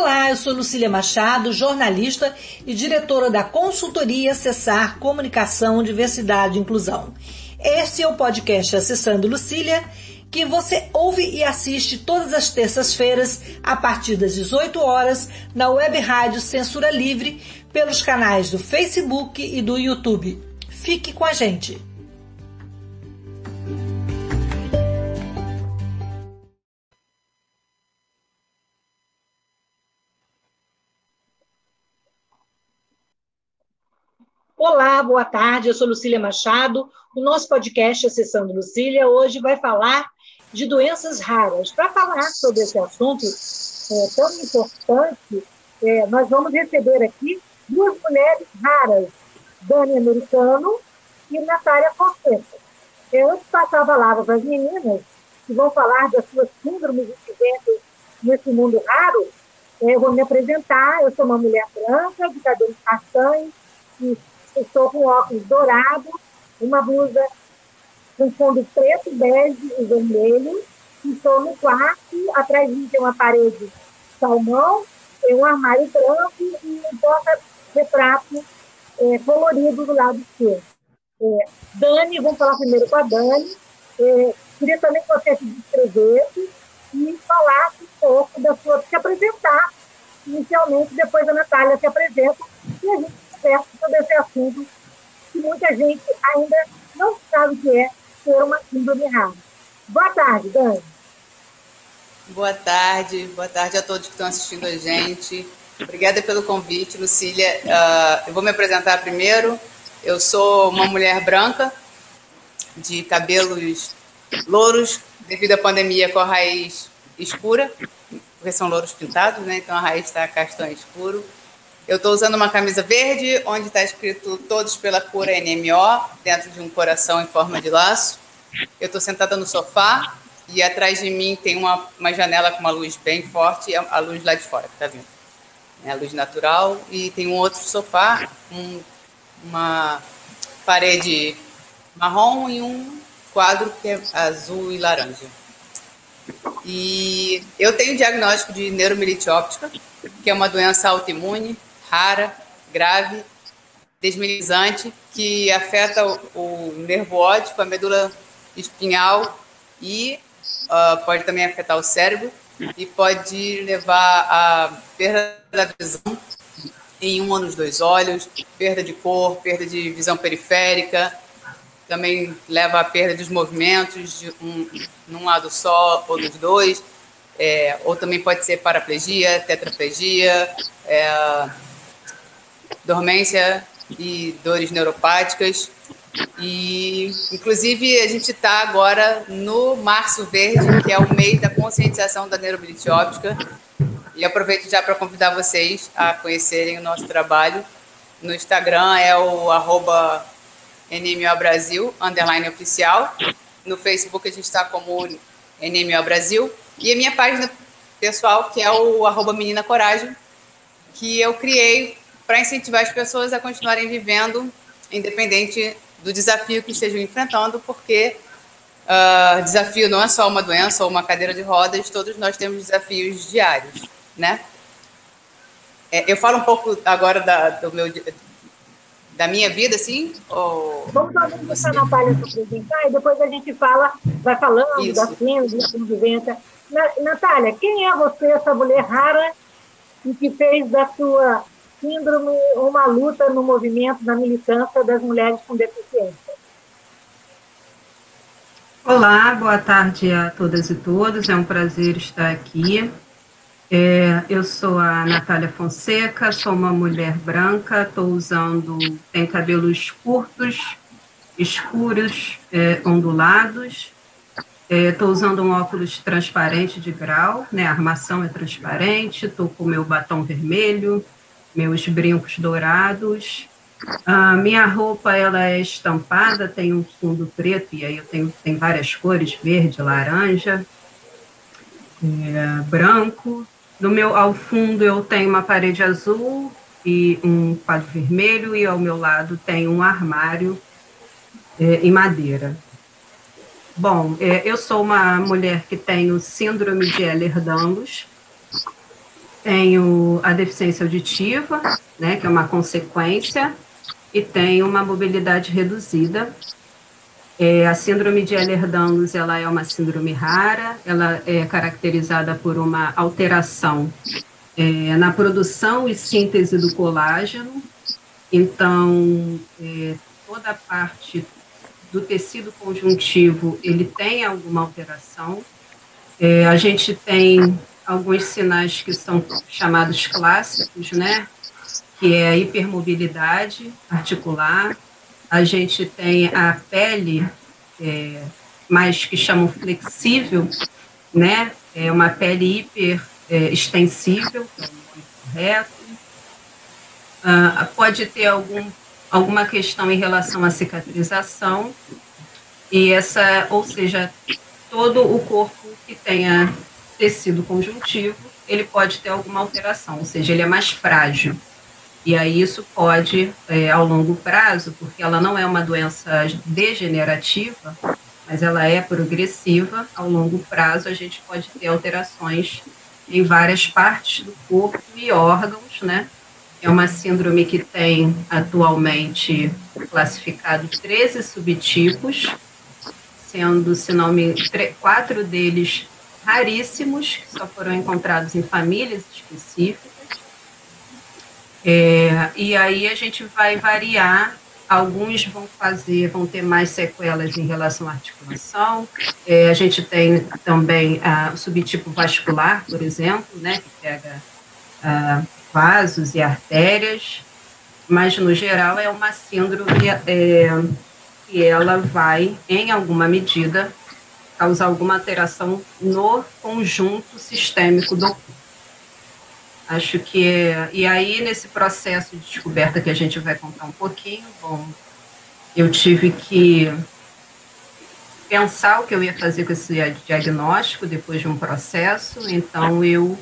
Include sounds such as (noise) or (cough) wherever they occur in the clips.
Olá, eu sou Lucília Machado, jornalista e diretora da consultoria Acessar Comunicação, Diversidade e Inclusão. Este é o podcast Acessando Lucília, que você ouve e assiste todas as terças-feiras, a partir das 18 horas, na web rádio Censura Livre, pelos canais do Facebook e do YouTube. Fique com a gente! Olá, boa tarde. Eu sou Lucília Machado. O nosso podcast Acessando Lucília hoje vai falar de doenças raras. Para falar sobre esse assunto é, tão importante, é, nós vamos receber aqui duas mulheres raras, Dani Americano e Natália Fonseca. É, antes de passar a palavra para as meninas, que vão falar das suas síndromes e nesse mundo raro, é, eu vou me apresentar. Eu sou uma mulher branca, de cabelo castanho, e estou com óculos dourado, uma blusa com fundo preto, bege e vermelho. Estou no quarto, atrás de mim tem uma parede salmão, tem um armário branco e um porta-retrato é, colorido do lado esquerdo. É, Dani, vamos falar primeiro com a Dani. É, queria também que você se descrevesse e falasse um pouco da sua. se apresentar inicialmente, depois a Natália se apresenta e a gente conversa sobre esse assunto que muita gente ainda não sabe o que é ser uma síndrome rara. Boa tarde, Dani. Boa tarde, boa tarde a todos que estão assistindo a gente. Obrigada pelo convite, Lucília. Uh, eu vou me apresentar primeiro. Eu sou uma mulher branca, de cabelos louros, devido à pandemia com a raiz escura, porque são louros pintados, né? Então a raiz está castanho escuro. Eu estou usando uma camisa verde, onde está escrito Todos pela Cura NMO, dentro de um coração em forma de laço. Eu estou sentada no sofá e atrás de mim tem uma, uma janela com uma luz bem forte, a luz lá de fora que está vindo. É a luz natural. E tem um outro sofá, um, uma parede marrom e um quadro que é azul e laranja. E eu tenho diagnóstico de neuromielite óptica, que é uma doença autoimune rara, grave, desminizante, que afeta o, o nervo óptico, a medula espinhal e uh, pode também afetar o cérebro e pode levar a perda da visão em um ou nos dois olhos, perda de cor, perda de visão periférica, também leva à perda dos movimentos de um, num lado só ou dos dois, é, ou também pode ser paraplegia, tetraplegia, é, dormência e dores neuropáticas. E, inclusive, a gente está agora no Março Verde, que é o mês da conscientização da neurobilite óptica. E aproveito já para convidar vocês a conhecerem o nosso trabalho. No Instagram é o arroba NMO Brasil, underline oficial. No Facebook a gente está como NMO Brasil. E a minha página pessoal, que é o arroba Menina Coragem, que eu criei para incentivar as pessoas a continuarem vivendo, independente do desafio que estejam enfrentando, porque uh, desafio não é só uma doença ou uma cadeira de rodas, todos nós temos desafios diários, né? É, eu falo um pouco agora da, do meu, da minha vida, assim? Ou... Vamos só deixar a Natália se apresentar e depois a gente fala, vai falando Isso. da síndrome, da convivência. Natália, quem é você, essa mulher rara, e que fez da sua síndrome, uma luta no movimento, na militância das mulheres com deficiência. Olá, boa tarde a todas e todos, é um prazer estar aqui. É, eu sou a Natália Fonseca, sou uma mulher branca, estou usando, tem cabelos curtos, escuros, é, ondulados, estou é, usando um óculos transparente de grau, né, a armação é transparente, estou com meu batom vermelho, meus brincos dourados. A minha roupa ela é estampada, tem um fundo preto e aí eu tenho tem várias cores, verde, laranja, é, branco. No meu ao fundo eu tenho uma parede azul e um quadro vermelho e ao meu lado tem um armário é, em madeira. Bom, é, eu sou uma mulher que tenho síndrome de Ehlers-Danlos, tenho a deficiência auditiva, né, que é uma consequência, e tenho uma mobilidade reduzida. É, a síndrome de Ehlers-Danlos, ela é uma síndrome rara, ela é caracterizada por uma alteração é, na produção e síntese do colágeno, então, é, toda a parte do tecido conjuntivo, ele tem alguma alteração. É, a gente tem alguns sinais que são chamados clássicos, né? Que é a hipermobilidade articular. A gente tem a pele, é, mais que chamam flexível, né? É uma pele hiper é, extensível, que é correto. Ah, pode ter algum, alguma questão em relação à cicatrização, e essa, ou seja, todo o corpo que tenha tecido conjuntivo, ele pode ter alguma alteração, ou seja, ele é mais frágil. E aí isso pode, é, ao longo prazo, porque ela não é uma doença degenerativa, mas ela é progressiva, ao longo prazo a gente pode ter alterações em várias partes do corpo e órgãos, né? É uma síndrome que tem atualmente classificado 13 subtipos, sendo, se não me quatro deles raríssimos, que só foram encontrados em famílias específicas. É, e aí a gente vai variar. Alguns vão fazer, vão ter mais sequelas em relação à articulação. É, a gente tem também o subtipo vascular, por exemplo, né, que pega vasos e artérias, mas no geral é uma síndrome é, que ela vai, em alguma medida, causar alguma alteração no conjunto sistêmico do. Acho que é, e aí nesse processo de descoberta que a gente vai contar um pouquinho, bom, eu tive que pensar o que eu ia fazer com esse diagnóstico depois de um processo, então eu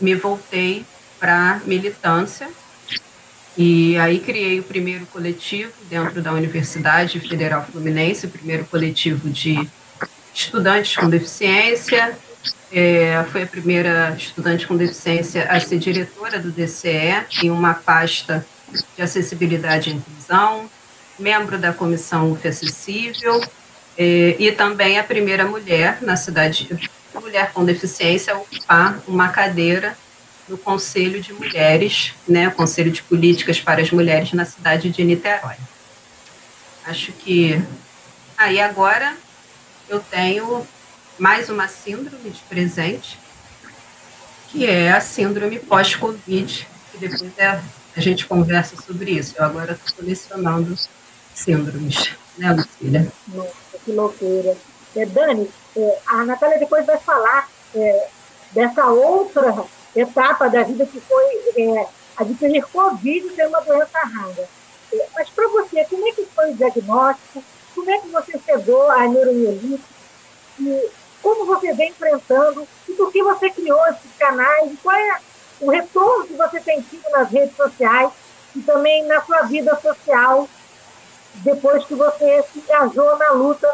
me voltei para militância e aí criei o primeiro coletivo dentro da Universidade Federal Fluminense, o primeiro coletivo de estudantes com deficiência. É, foi a primeira estudante com deficiência a ser diretora do DCE em uma pasta de acessibilidade e inclusão, membro da comissão UF Acessível é, e também a primeira mulher na cidade, mulher com deficiência, a ocupar uma cadeira no Conselho de Mulheres, né, Conselho de Políticas para as Mulheres na cidade de Niterói. Acho que aí ah, agora eu tenho mais uma síndrome de presente, que é a síndrome pós-Covid, que depois é, a gente conversa sobre isso. Eu agora estou colecionando síndromes, né, Lucília? Nossa, que loucura. É, Dani, é, a Natália depois vai falar é, dessa outra etapa da vida que foi é, adquirir Covid ser uma doença rara. É, mas para você, como é que foi o diagnóstico? Como é que você chegou à neuromielite? E como você vem enfrentando? E por que você criou esses canais? E qual é o retorno que você tem tido nas redes sociais e também na sua vida social depois que você se engajou na luta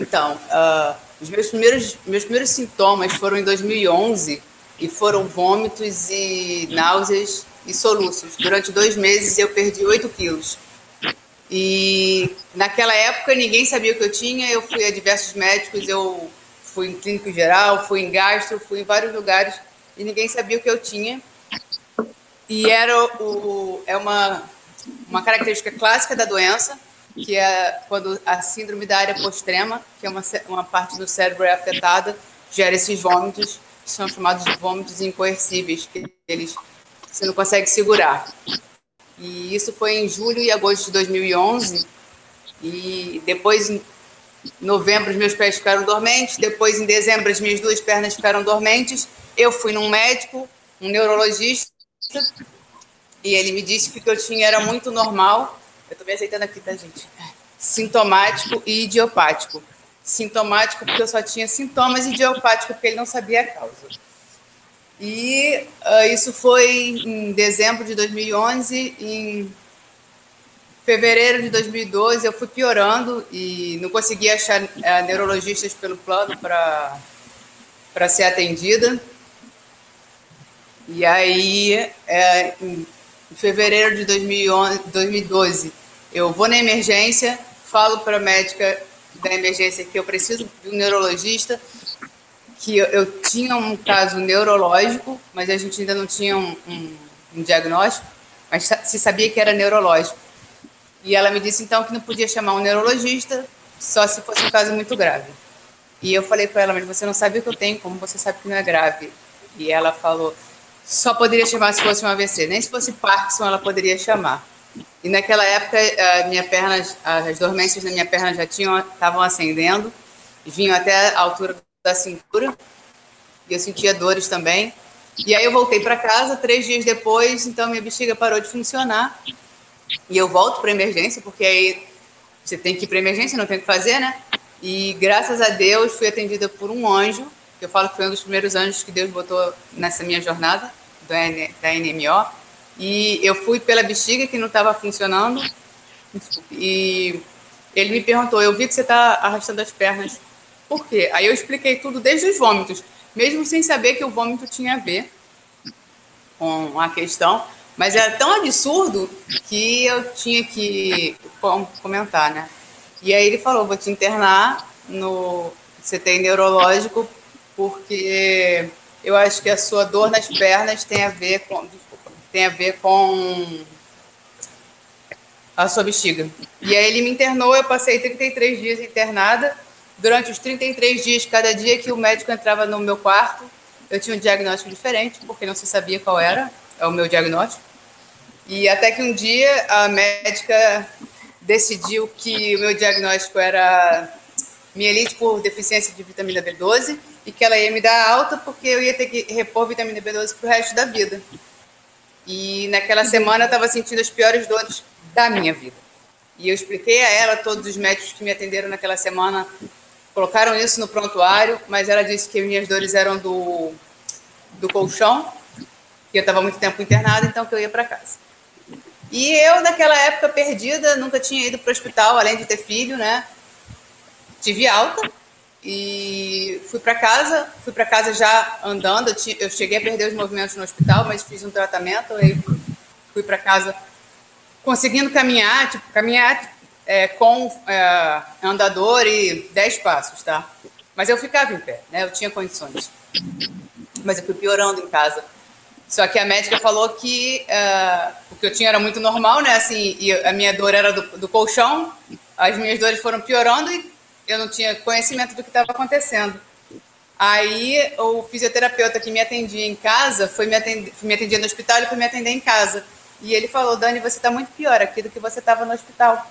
Então, uh, os meus primeiros, meus primeiros sintomas foram em 2011 e foram vômitos e náuseas e soluços. Durante dois meses eu perdi 8 quilos. E naquela época ninguém sabia o que eu tinha, eu fui a diversos médicos, eu fui em clínico geral, fui em gastro, fui em vários lugares e ninguém sabia o que eu tinha. E era o, é uma, uma característica clássica da doença, que é quando a síndrome da área postrema, que é uma, uma parte do cérebro é afetada, gera esses vômitos, que são chamados de vômitos incoercíveis, que eles você não consegue segurar. E isso foi em julho e agosto de 2011. E depois, em novembro, os meus pés ficaram dormentes. Depois, em dezembro, as minhas duas pernas ficaram dormentes. Eu fui num médico, um neurologista, e ele me disse que o que eu tinha era muito normal eu estou me aceitando aqui, tá, gente? Sintomático e idiopático. Sintomático porque eu só tinha sintomas, idiopático porque ele não sabia a causa. E uh, isso foi em dezembro de 2011. Em fevereiro de 2012, eu fui piorando e não conseguia achar uh, neurologistas pelo plano para para ser atendida. E aí, é, em fevereiro de 2011, 2012, eu vou na emergência, falo para a médica da emergência que eu preciso de um neurologista, que eu, eu, tinha um caso neurológico, mas a gente ainda não tinha um, um, um diagnóstico, mas se sabia que era neurológico. E ela me disse então que não podia chamar um neurologista só se fosse um caso muito grave. E eu falei para ela, mas você não sabe o que eu tenho, como você sabe que não é grave? E ela falou, só poderia chamar se fosse um AVC, nem se fosse Parkinson ela poderia chamar. E naquela época, a minha perna, as dormências na minha perna já tinham, estavam acendendo, vinham até a altura da cintura, e eu sentia dores também. E aí eu voltei para casa, três dias depois, então minha bexiga parou de funcionar, e eu volto para emergência, porque aí você tem que ir para emergência, não tem o que fazer, né? E graças a Deus fui atendida por um anjo, que eu falo que foi um dos primeiros anjos que Deus botou nessa minha jornada da NMO. E eu fui pela bexiga que não estava funcionando. E ele me perguntou: Eu vi que você está arrastando as pernas. Por quê? Aí eu expliquei tudo desde os vômitos, mesmo sem saber que o vômito tinha a ver com a questão. Mas era tão absurdo que eu tinha que comentar, né? E aí ele falou: vou te internar no CTI neurológico, porque eu acho que a sua dor nas pernas tem a ver com, tem a ver com a sua bexiga. E aí ele me internou, eu passei 33 dias internada. Durante os 33 dias, cada dia que o médico entrava no meu quarto, eu tinha um diagnóstico diferente, porque não se sabia qual era é o meu diagnóstico. E até que um dia a médica decidiu que o meu diagnóstico era mielite por deficiência de vitamina B12 e que ela ia me dar alta porque eu ia ter que repor vitamina B12 para o resto da vida. E naquela semana eu estava sentindo as piores dores da minha vida. E eu expliquei a ela, todos os médicos que me atenderam naquela semana colocaram isso no prontuário, mas ela disse que minhas dores eram do, do colchão, que eu estava muito tempo internada, então que eu ia para casa. E eu, naquela época perdida, nunca tinha ido para o hospital, além de ter filho, né? Tive alta e fui para casa. Fui para casa já andando. Eu, cheguei a perder os movimentos no hospital, mas fiz um tratamento. Fui para casa conseguindo caminhar, tipo, caminhar é, com é, andador e 10 passos, tá? Mas eu ficava em pé, né? Eu tinha condições. Mas eu fui piorando em casa. Só que a médica falou que uh, o que eu tinha era muito normal, né? Assim, e a minha dor era do, do colchão, as minhas dores foram piorando e eu não tinha conhecimento do que estava acontecendo. Aí o fisioterapeuta que me atendia em casa foi me atender, me atendia no hospital e foi me atender em casa. E ele falou: Dani, você está muito pior aqui do que você estava no hospital.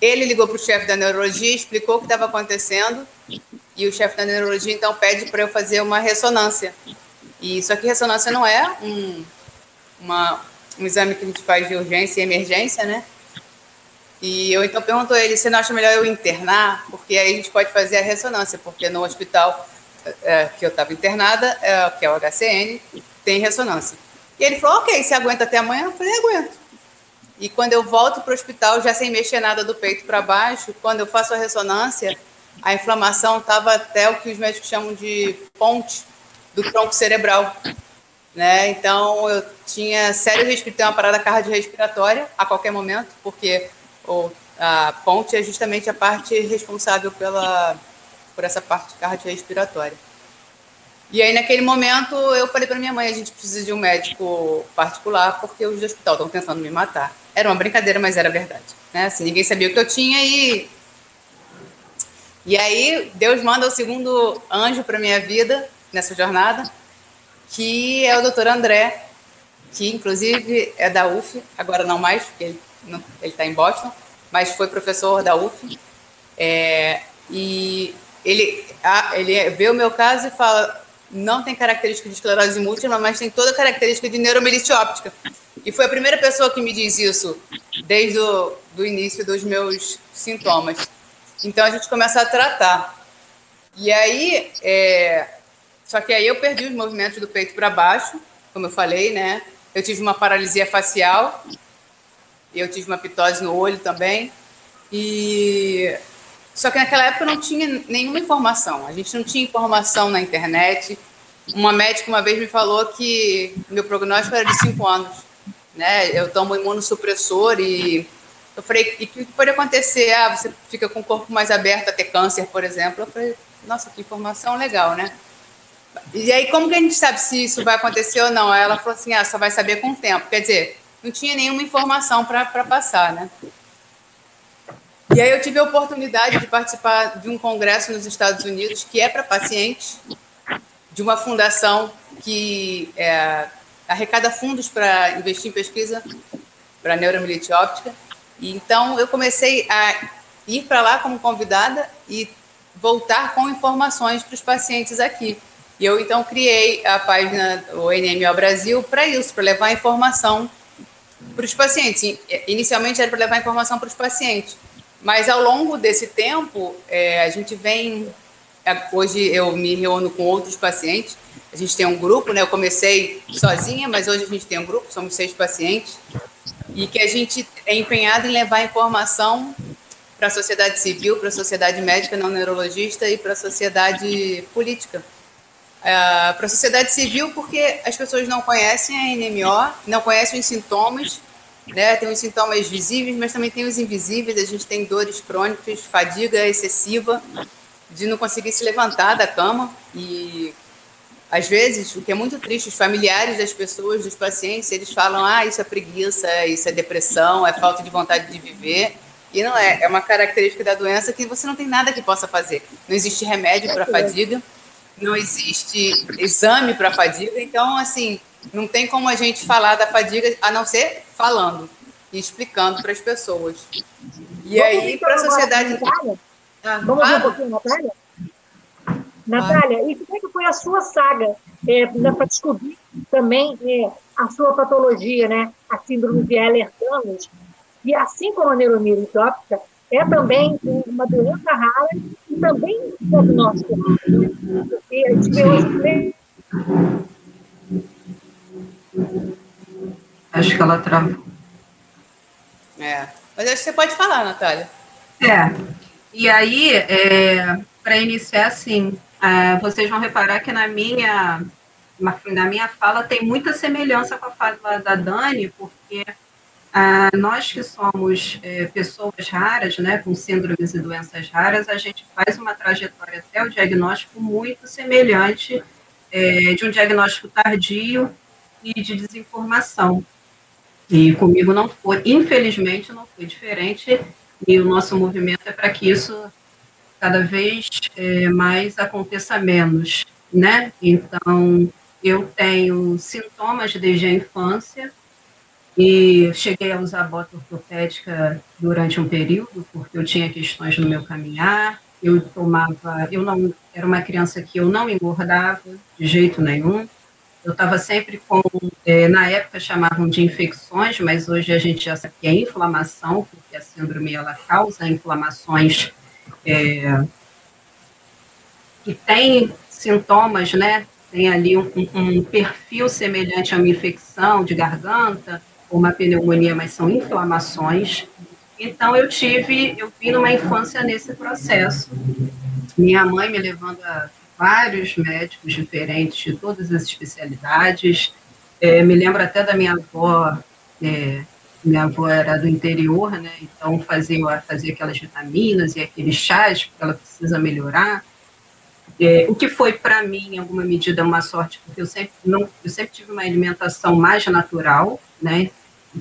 Ele ligou para o chefe da neurologia, explicou o que estava acontecendo, e o chefe da neurologia então pede para eu fazer uma ressonância. E só que ressonância não é um, uma, um exame que a gente faz de urgência e emergência, né? E eu então pergunto a ele, você não acha melhor eu internar? Porque aí a gente pode fazer a ressonância, porque no hospital é, que eu estava internada, é, que é o HCN, tem ressonância. E ele falou, ok, você aguenta até amanhã? Eu falei, aguento. E quando eu volto para o hospital, já sem mexer nada do peito para baixo, quando eu faço a ressonância, a inflamação estava até o que os médicos chamam de ponte, do tronco cerebral. Né? Então, eu tinha sério risco de ter uma parada cardiorrespiratória a qualquer momento, porque o, a ponte é justamente a parte responsável pela, por essa parte cardiorrespiratória. E aí, naquele momento, eu falei para minha mãe: a gente precisa de um médico particular, porque os do hospital estão tentando me matar. Era uma brincadeira, mas era verdade. Né? Assim, ninguém sabia o que eu tinha e. E aí, Deus manda o segundo anjo para minha vida, nessa jornada, que é o doutor André, que inclusive é da UF, agora não mais, porque ele está em Boston, mas foi professor da UF. É, e ele, a, ele vê o meu caso e fala: não tem característica de esclerose múltipla, mas tem toda a característica de neuromelite óptica. E foi a primeira pessoa que me diz isso desde o do início dos meus sintomas. Então a gente começa a tratar. E aí, é, só que aí eu perdi os movimentos do peito para baixo, como eu falei, né? Eu tive uma paralisia facial, eu tive uma pitose no olho também. E Só que naquela época não tinha nenhuma informação. A gente não tinha informação na internet. Uma médica uma vez me falou que meu prognóstico era de cinco anos. Né? Eu tomo imunossupressor e eu falei, e que pode acontecer? Ah, você fica com o corpo mais aberto a ter câncer, por exemplo. Eu falei, nossa, que informação legal, né? E aí, como que a gente sabe se isso vai acontecer ou não? Aí ela falou assim, ah, só vai saber com o tempo. Quer dizer, não tinha nenhuma informação para passar, né? E aí eu tive a oportunidade de participar de um congresso nos Estados Unidos que é para pacientes, de uma fundação que é, arrecada fundos para investir em pesquisa para neuromielite óptica. E então eu comecei a ir para lá como convidada e voltar com informações para os pacientes aqui. E eu então criei a página o NMO Brasil para isso, para levar informação para os pacientes. Inicialmente era para levar informação para os pacientes, mas ao longo desse tempo é, a gente vem. É, hoje eu me reúno com outros pacientes. A gente tem um grupo, né? Eu comecei sozinha, mas hoje a gente tem um grupo, somos seis pacientes, e que a gente é empenhado em levar informação para a sociedade civil, para a sociedade médica não neurologista e para a sociedade política. Uh, para a sociedade civil, porque as pessoas não conhecem a NMO, não conhecem os sintomas, né? tem os sintomas visíveis, mas também tem os invisíveis. A gente tem dores crônicas, fadiga excessiva, de não conseguir se levantar da cama. E às vezes, o que é muito triste, os familiares das pessoas, dos pacientes, eles falam: ah, isso é preguiça, isso é depressão, é falta de vontade de viver. E não é, é uma característica da doença que você não tem nada que possa fazer. Não existe remédio para fadiga não existe exame para fadiga, então, assim, não tem como a gente falar da fadiga a não ser falando e explicando para as pessoas. E Vamos aí, para a sociedade. Ah, Vamos ver um pouquinho, Natália? Natália, ah. e como é que foi a sua saga é, para descobrir também é, a sua patologia, né? A síndrome de Ehlers-Danlos, e assim como a neuromielite óptica, é também uma doença rara e também diagnóstico raro. Né? Porque a gente vê hoje. Acho que ela travou. É. Mas acho que você pode falar, Natália. É. E aí, é, para iniciar, assim, é, vocês vão reparar que na minha, na minha fala tem muita semelhança com a fala da Dani, porque ah, nós que somos é, pessoas raras, né, com síndromes e doenças raras, a gente faz uma trajetória até o diagnóstico muito semelhante é, de um diagnóstico tardio e de desinformação. E comigo não foi, infelizmente, não foi diferente, e o nosso movimento é para que isso cada vez é, mais aconteça menos, né? Então, eu tenho sintomas desde a infância, e cheguei a usar bota ortopédica durante um período, porque eu tinha questões no meu caminhar. Eu tomava, eu não era uma criança que eu não engordava de jeito nenhum. Eu estava sempre com, é, na época chamavam de infecções, mas hoje a gente já sabe que é inflamação, porque a síndrome ela causa inflamações é, que tem sintomas, né? Tem ali um, um perfil semelhante a uma infecção de garganta, uma pneumonia, mas são inflamações. Então eu tive, eu vim numa infância nesse processo. Minha mãe me levando a vários médicos diferentes de todas as especialidades. É, me lembro até da minha avó, é, minha avó era do interior, né? Então fazia, fazia aquelas vitaminas e aqueles chás, porque ela precisa melhorar. É, o que foi para mim, em alguma medida, uma sorte, porque eu sempre, não, eu sempre tive uma alimentação mais natural, né?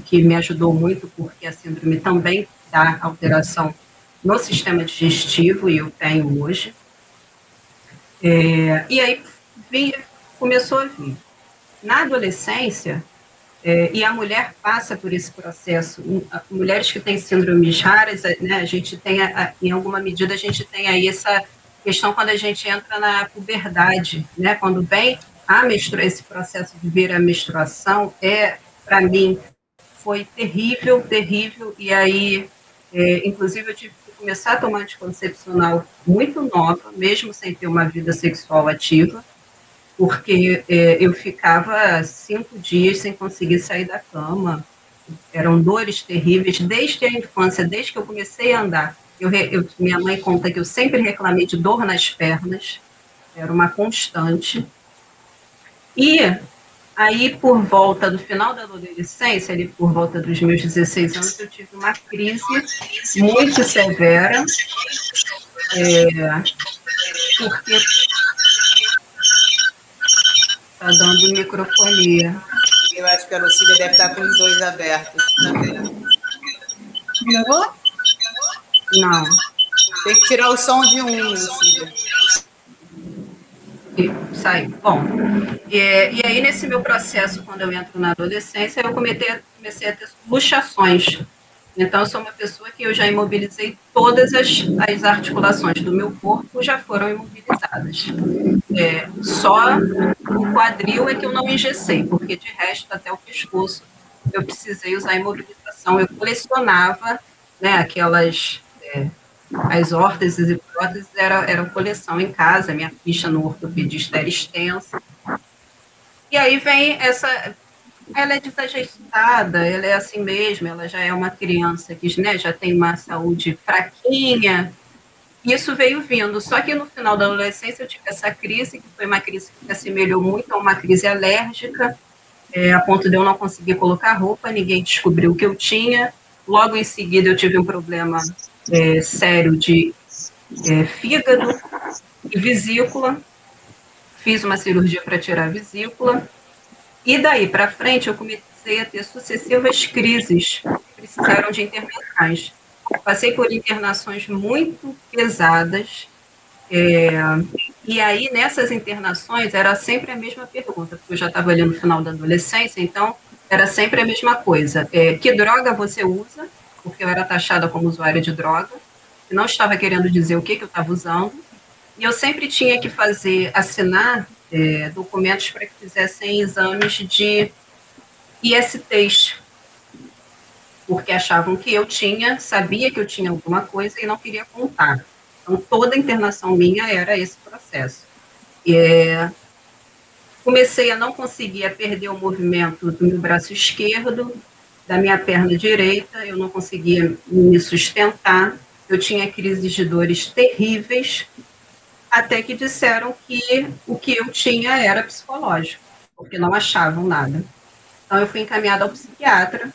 que me ajudou muito, porque a síndrome também dá alteração no sistema digestivo, e eu tenho hoje. É, e aí começou a vir. Na adolescência, é, e a mulher passa por esse processo. Mulheres que têm síndromes raras, né, a gente tem, a, em alguma medida, a gente tem aí essa questão quando a gente entra na puberdade, né, quando vem a menstrua, esse processo de vir a menstruação, é, para mim, foi terrível, terrível, e aí, é, inclusive, eu tive começar a tomar anticoncepcional muito nova, mesmo sem ter uma vida sexual ativa, porque é, eu ficava cinco dias sem conseguir sair da cama, eram dores terríveis, desde a infância, desde que eu comecei a andar. Eu, eu, minha mãe conta que eu sempre reclamei de dor nas pernas, era uma constante. E aí, por volta do final da adolescência, ali por volta dos meus 16 anos, eu tive uma crise muito severa, é, porque está dando microfonia. Eu acho que a Lucília deve estar com os dois abertos. Melhorou? Não. Tem que tirar o som de um, Lucília. Saiu. Bom, e, e, aí nesse meu processo, quando eu entro na adolescência, eu comecei, comecei a ter luxações. Então, eu sou uma pessoa que eu já imobilizei todas as, as articulações do meu corpo, já foram imobilizadas. É, só o quadril é que eu não engessei, porque de resto, até o pescoço, eu precisei usar imobilização. Eu colecionava né, aquelas é, as órteses e próteses era, era coleção em casa, minha ficha no ortopedista era extensa. E aí vem essa. Ela é desajustada, ela é assim mesmo, ela já é uma criança que né, já tem uma saúde fraquinha. Isso veio vindo. Só que no final da adolescência eu tive essa crise, que foi uma crise que se assemelhou muito a uma crise alérgica, é, a ponto de eu não conseguir colocar roupa, ninguém descobriu o que eu tinha. Logo em seguida eu tive um problema é, sério de é, fígado e vesícula. Fiz uma cirurgia para tirar a vesícula. E daí para frente eu comecei a ter sucessivas crises que precisaram de internações. Passei por internações muito pesadas. É, e aí, nessas internações, era sempre a mesma pergunta, porque eu já estava ali no final da adolescência, então era sempre a mesma coisa. É, que droga você usa? Porque eu era taxada como usuária de droga, não estava querendo dizer o que, que eu estava usando, e eu sempre tinha que fazer, assinar é, documentos para que fizessem exames de ISTs, porque achavam que eu tinha, sabia que eu tinha alguma coisa e não queria contar. Então, toda a internação minha era esse processo. É, comecei a não conseguir a perder o movimento do meu braço esquerdo, da minha perna direita, eu não conseguia me sustentar, eu tinha crises de dores terríveis, até que disseram que o que eu tinha era psicológico, porque não achavam nada. Então, eu fui encaminhada ao psiquiatra,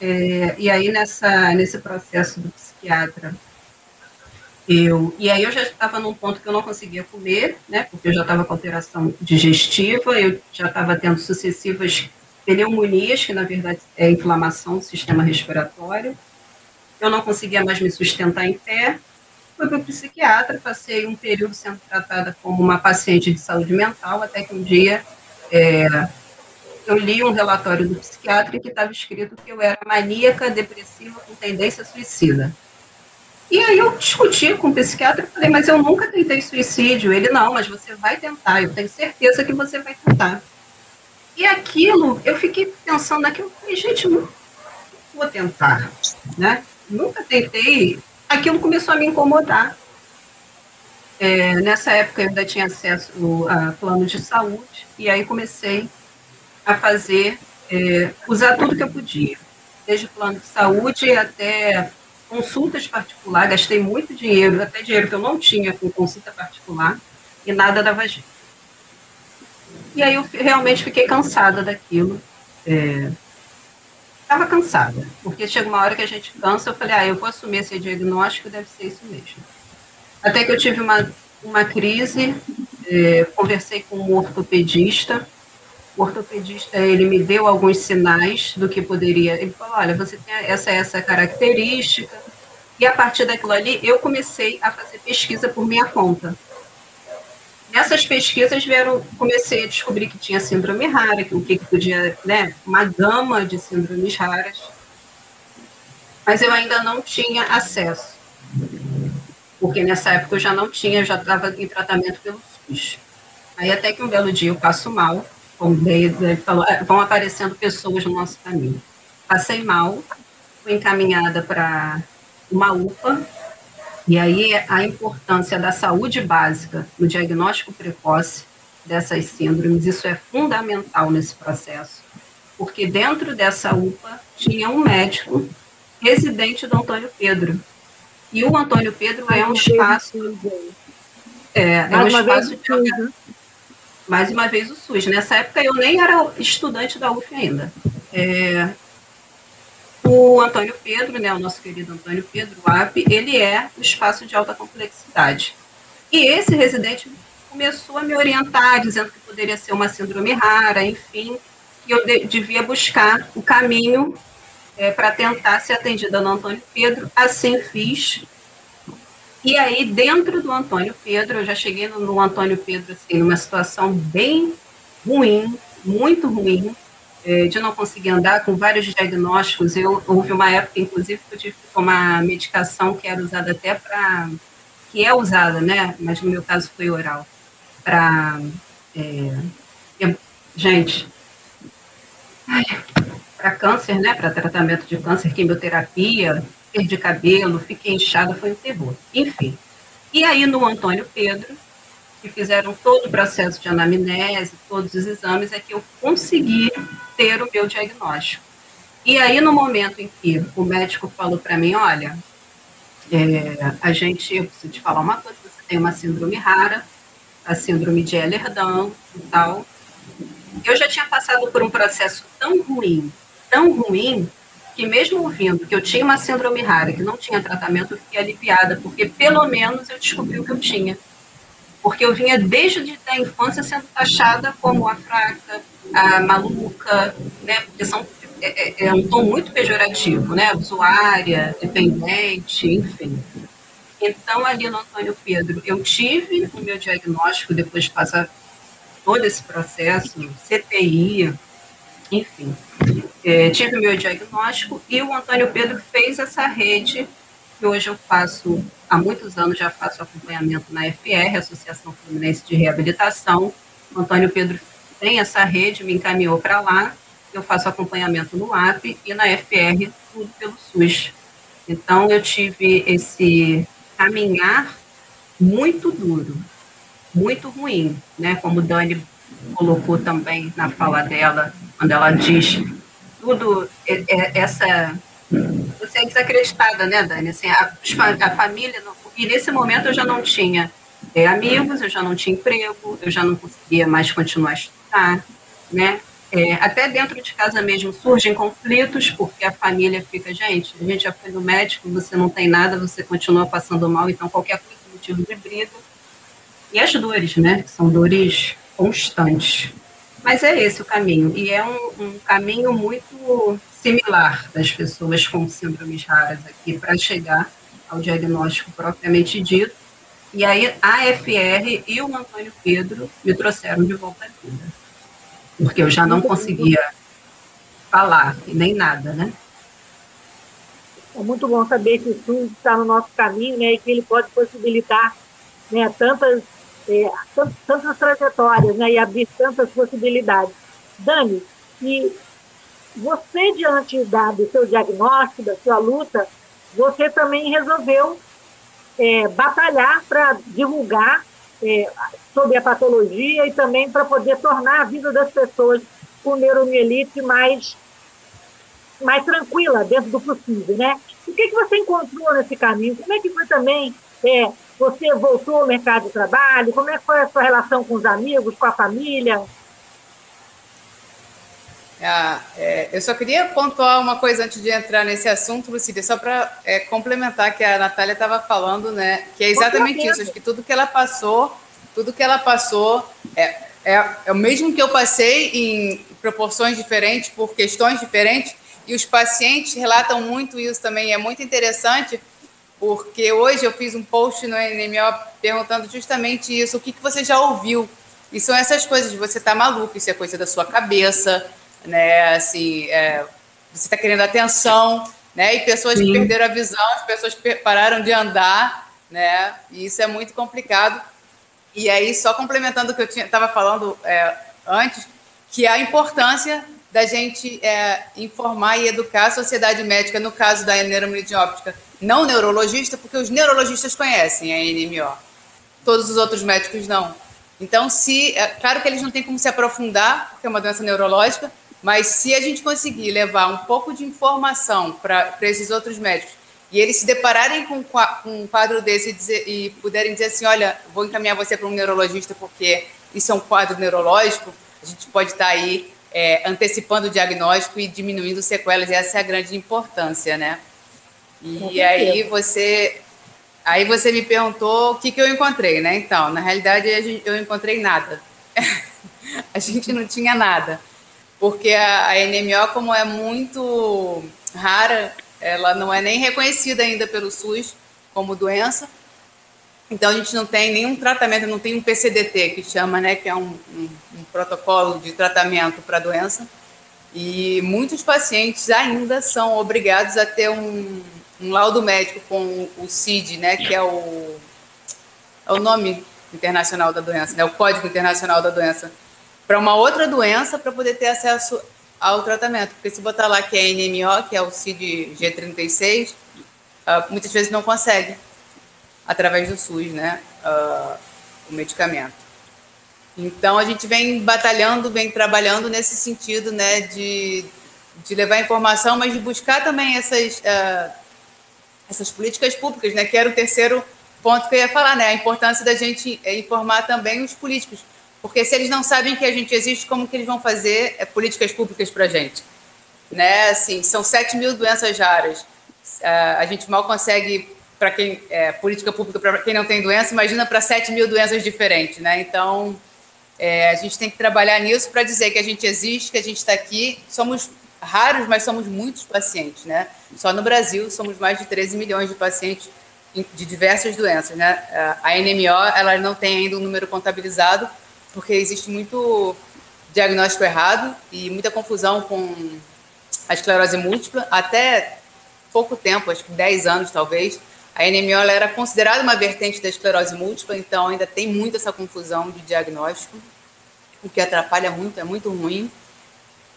é, e aí nessa, nesse processo do psiquiatra, eu, e aí eu já estava num ponto que eu não conseguia comer, né, porque eu já estava com alteração digestiva, eu já estava tendo sucessivas pneumonias, que na verdade é inflamação do sistema respiratório. Eu não conseguia mais me sustentar em pé. Fui para o psiquiatra, passei um período sendo tratada como uma paciente de saúde mental, até que um dia é, eu li um relatório do psiquiatra que estava escrito que eu era maníaca, depressiva, com tendência suicida. E aí eu discuti com o psiquiatra e falei, mas eu nunca tentei suicídio. Ele, não, mas você vai tentar, eu tenho certeza que você vai tentar. E aquilo, eu fiquei pensando naquilo, falei, gente, não vou tentar, né? Nunca tentei. Aquilo começou a me incomodar. É, nessa época eu ainda tinha acesso a plano de saúde, e aí comecei a fazer, é, usar tudo que eu podia, desde plano de saúde até consultas particulares, gastei muito dinheiro, até dinheiro que eu não tinha com consulta particular, e nada dava jeito. E aí eu realmente fiquei cansada daquilo. Estava é, cansada, porque chega uma hora que a gente cansa, eu falei, ah, eu vou assumir esse diagnóstico, deve ser isso mesmo. Até que eu tive uma, uma crise, é, conversei com um ortopedista, o ortopedista, ele me deu alguns sinais do que poderia, ele falou, olha, você tem essa essa característica, e a partir daquilo ali, eu comecei a fazer pesquisa por minha conta. Nessas pesquisas vieram, comecei a descobrir que tinha síndrome rara, que o que, podia, né, uma gama de síndromes raras, mas eu ainda não tinha acesso, porque nessa época eu já não tinha, já estava em tratamento pelo SUS. Aí até que um belo dia eu passo mal, como ele falou, é, vão aparecendo pessoas no nosso caminho. Passei mal, fui encaminhada para uma UPA, e aí a importância da saúde básica no diagnóstico precoce dessas síndromes, isso é fundamental nesse processo, porque dentro dessa UPA tinha um médico residente do Antônio Pedro. E o Antônio Pedro é um espaço. É, é um espaço de. Né? Mais uma vez o SUS. Nessa época eu nem era estudante da UF ainda. É, o Antônio Pedro, né, o nosso querido Antônio Pedro, AP, ele é o espaço de alta complexidade. E esse residente começou a me orientar, dizendo que poderia ser uma síndrome rara, enfim, que eu de, devia buscar o caminho é, para tentar ser atendida no Antônio Pedro. Assim fiz. E aí, dentro do Antônio Pedro, eu já cheguei no, no Antônio Pedro, assim, numa situação bem ruim, muito ruim, é, de não conseguir andar, com vários diagnósticos. Eu, houve uma época, inclusive, que eu tive que tomar medicação que era usada até para. que é usada, né? Mas no meu caso foi oral para. É, gente, para câncer, né? Para tratamento de câncer, quimioterapia, perdi cabelo, fiquei inchada, foi um terror. Enfim. E aí, no Antônio Pedro, que fizeram todo o processo de anamnese, todos os exames, é que eu consegui ter o meu diagnóstico. E aí, no momento em que o médico falou para mim, olha, é, a gente, eu preciso te falar uma coisa, você tem uma síndrome rara, a síndrome de Ehlers-Danlos e tal. Eu já tinha passado por um processo tão ruim, tão ruim, que mesmo ouvindo que eu tinha uma síndrome rara, que não tinha tratamento, eu fiquei aliviada, porque pelo menos eu descobri o que eu tinha. Porque eu vinha desde a infância sendo taxada como a fraca, a maluca, né? Porque são, é, é, é um tom muito pejorativo, né? Usuária, dependente, enfim. Então, ali no Antônio Pedro, eu tive o meu diagnóstico depois de passar todo esse processo, CTI, enfim. É, tive o meu diagnóstico e o Antônio Pedro fez essa rede que hoje eu faço, há muitos anos já faço acompanhamento na FR, Associação Fluminense de Reabilitação. O Antônio Pedro tem essa rede, me encaminhou para lá, eu faço acompanhamento no AP e na FR, tudo pelo SUS. Então, eu tive esse caminhar muito duro, muito ruim, né? Como Dani colocou também na fala dela, quando ela diz tudo é, é, essa você é desacreditada, né, Dani? Assim, a, a família e nesse momento eu já não tinha é, amigos, eu já não tinha emprego, eu já não conseguia mais continuar a estudar, né? É, até dentro de casa mesmo surgem conflitos, porque a família fica, gente, a gente já foi no médico, você não tem nada, você continua passando mal, então qualquer coisa é motivo de briga. E as dores, né? São dores constantes. Mas é esse o caminho, e é um, um caminho muito similar das pessoas com síndromes raras aqui para chegar ao diagnóstico propriamente dito. E aí a FR e o Antônio Pedro me trouxeram de volta à vida porque eu já não conseguia falar, nem nada, né? É muito bom saber que o SUS está no nosso caminho, né, e que ele pode possibilitar né, tantas, é, tantas trajetórias, né, e abrir tantas possibilidades. Dani, e você, diante da, do seu diagnóstico, da sua luta, você também resolveu é, batalhar para divulgar é, sobre a patologia e também para poder tornar a vida das pessoas com neuromielite mais, mais tranquila, dentro do possível, né? O que, que você encontrou nesse caminho? Como é que foi também, é, você voltou ao mercado de trabalho? Como é que foi a sua relação com os amigos, com a família? Ah, é, eu só queria pontuar uma coisa antes de entrar nesse assunto, Lucília, só para é, complementar que a Natália estava falando, né? Que é exatamente isso, acho que tudo que ela passou, tudo que ela passou é, é, é o mesmo que eu passei em proporções diferentes, por questões diferentes, e os pacientes relatam muito isso também. É muito interessante, porque hoje eu fiz um post no NMO perguntando justamente isso: o que, que você já ouviu? E são essas coisas de você tá maluco, isso é coisa da sua cabeça né? Assim, é, você está querendo atenção, né? E pessoas Sim. que perderam a visão, as pessoas que pararam de andar, né? E isso é muito complicado. E aí, só complementando o que eu estava falando é, antes, que a importância da gente é, informar e educar a sociedade médica, no caso da neuromielite óptica, não neurologista, porque os neurologistas conhecem a NMO, todos os outros médicos não. Então, se, é, claro que eles não têm como se aprofundar, porque é uma doença neurológica, mas se a gente conseguir levar um pouco de informação para esses outros médicos e eles se depararem com, um quadro desse e, dizer, e puderem dizer assim, olha, vou encaminhar você para um neurologista porque isso é um quadro neurológico, a gente pode estar tá aí é, antecipando o diagnóstico e diminuindo sequelas, e essa é a grande importância, né? E aí você aí você me perguntou o que, que eu encontrei, né? Então, na realidade, eu encontrei nada. (laughs) a gente não tinha nada. Porque a, a NMO, como é muito rara, ela não é nem reconhecida ainda pelo SUS como doença. Então, a gente não tem nenhum tratamento, não tem um PCDT, que chama, né, que é um, um, um protocolo de tratamento para a doença. E muitos pacientes ainda são obrigados a ter um, um laudo médico com o CID, né, que é o, é o nome internacional da doença, né, o Código Internacional da Doença, para uma outra doença para poder ter acesso ao tratamento. Porque se botar lá que é NMO, que é o CID G36, uh, muitas vezes não consegue, através do SUS, né, uh, o medicamento. Então, a gente vem batalhando, vem trabalhando nesse sentido, né, de, de levar informação, mas de buscar também essas, uh, essas políticas públicas, né, que era o terceiro ponto que eu ia falar, né, a importância da gente é, informar também os políticos, porque se eles não sabem que a gente existe, como que eles vão fazer é, políticas públicas para a gente? Né? Assim, são 7 mil doenças raras. Uh, a gente mal consegue, para quem é política pública, para quem não tem doença, imagina para 7 mil doenças diferentes. Né? Então, é, a gente tem que trabalhar nisso para dizer que a gente existe, que a gente está aqui. Somos raros, mas somos muitos pacientes. Né? Só no Brasil somos mais de 13 milhões de pacientes de diversas doenças. Né? A NMO ela não tem ainda um número contabilizado, porque existe muito diagnóstico errado e muita confusão com a esclerose múltipla. Até pouco tempo, acho que 10 anos talvez, a NMO era considerada uma vertente da esclerose múltipla, então ainda tem muito essa confusão de diagnóstico, o que atrapalha muito, é muito ruim,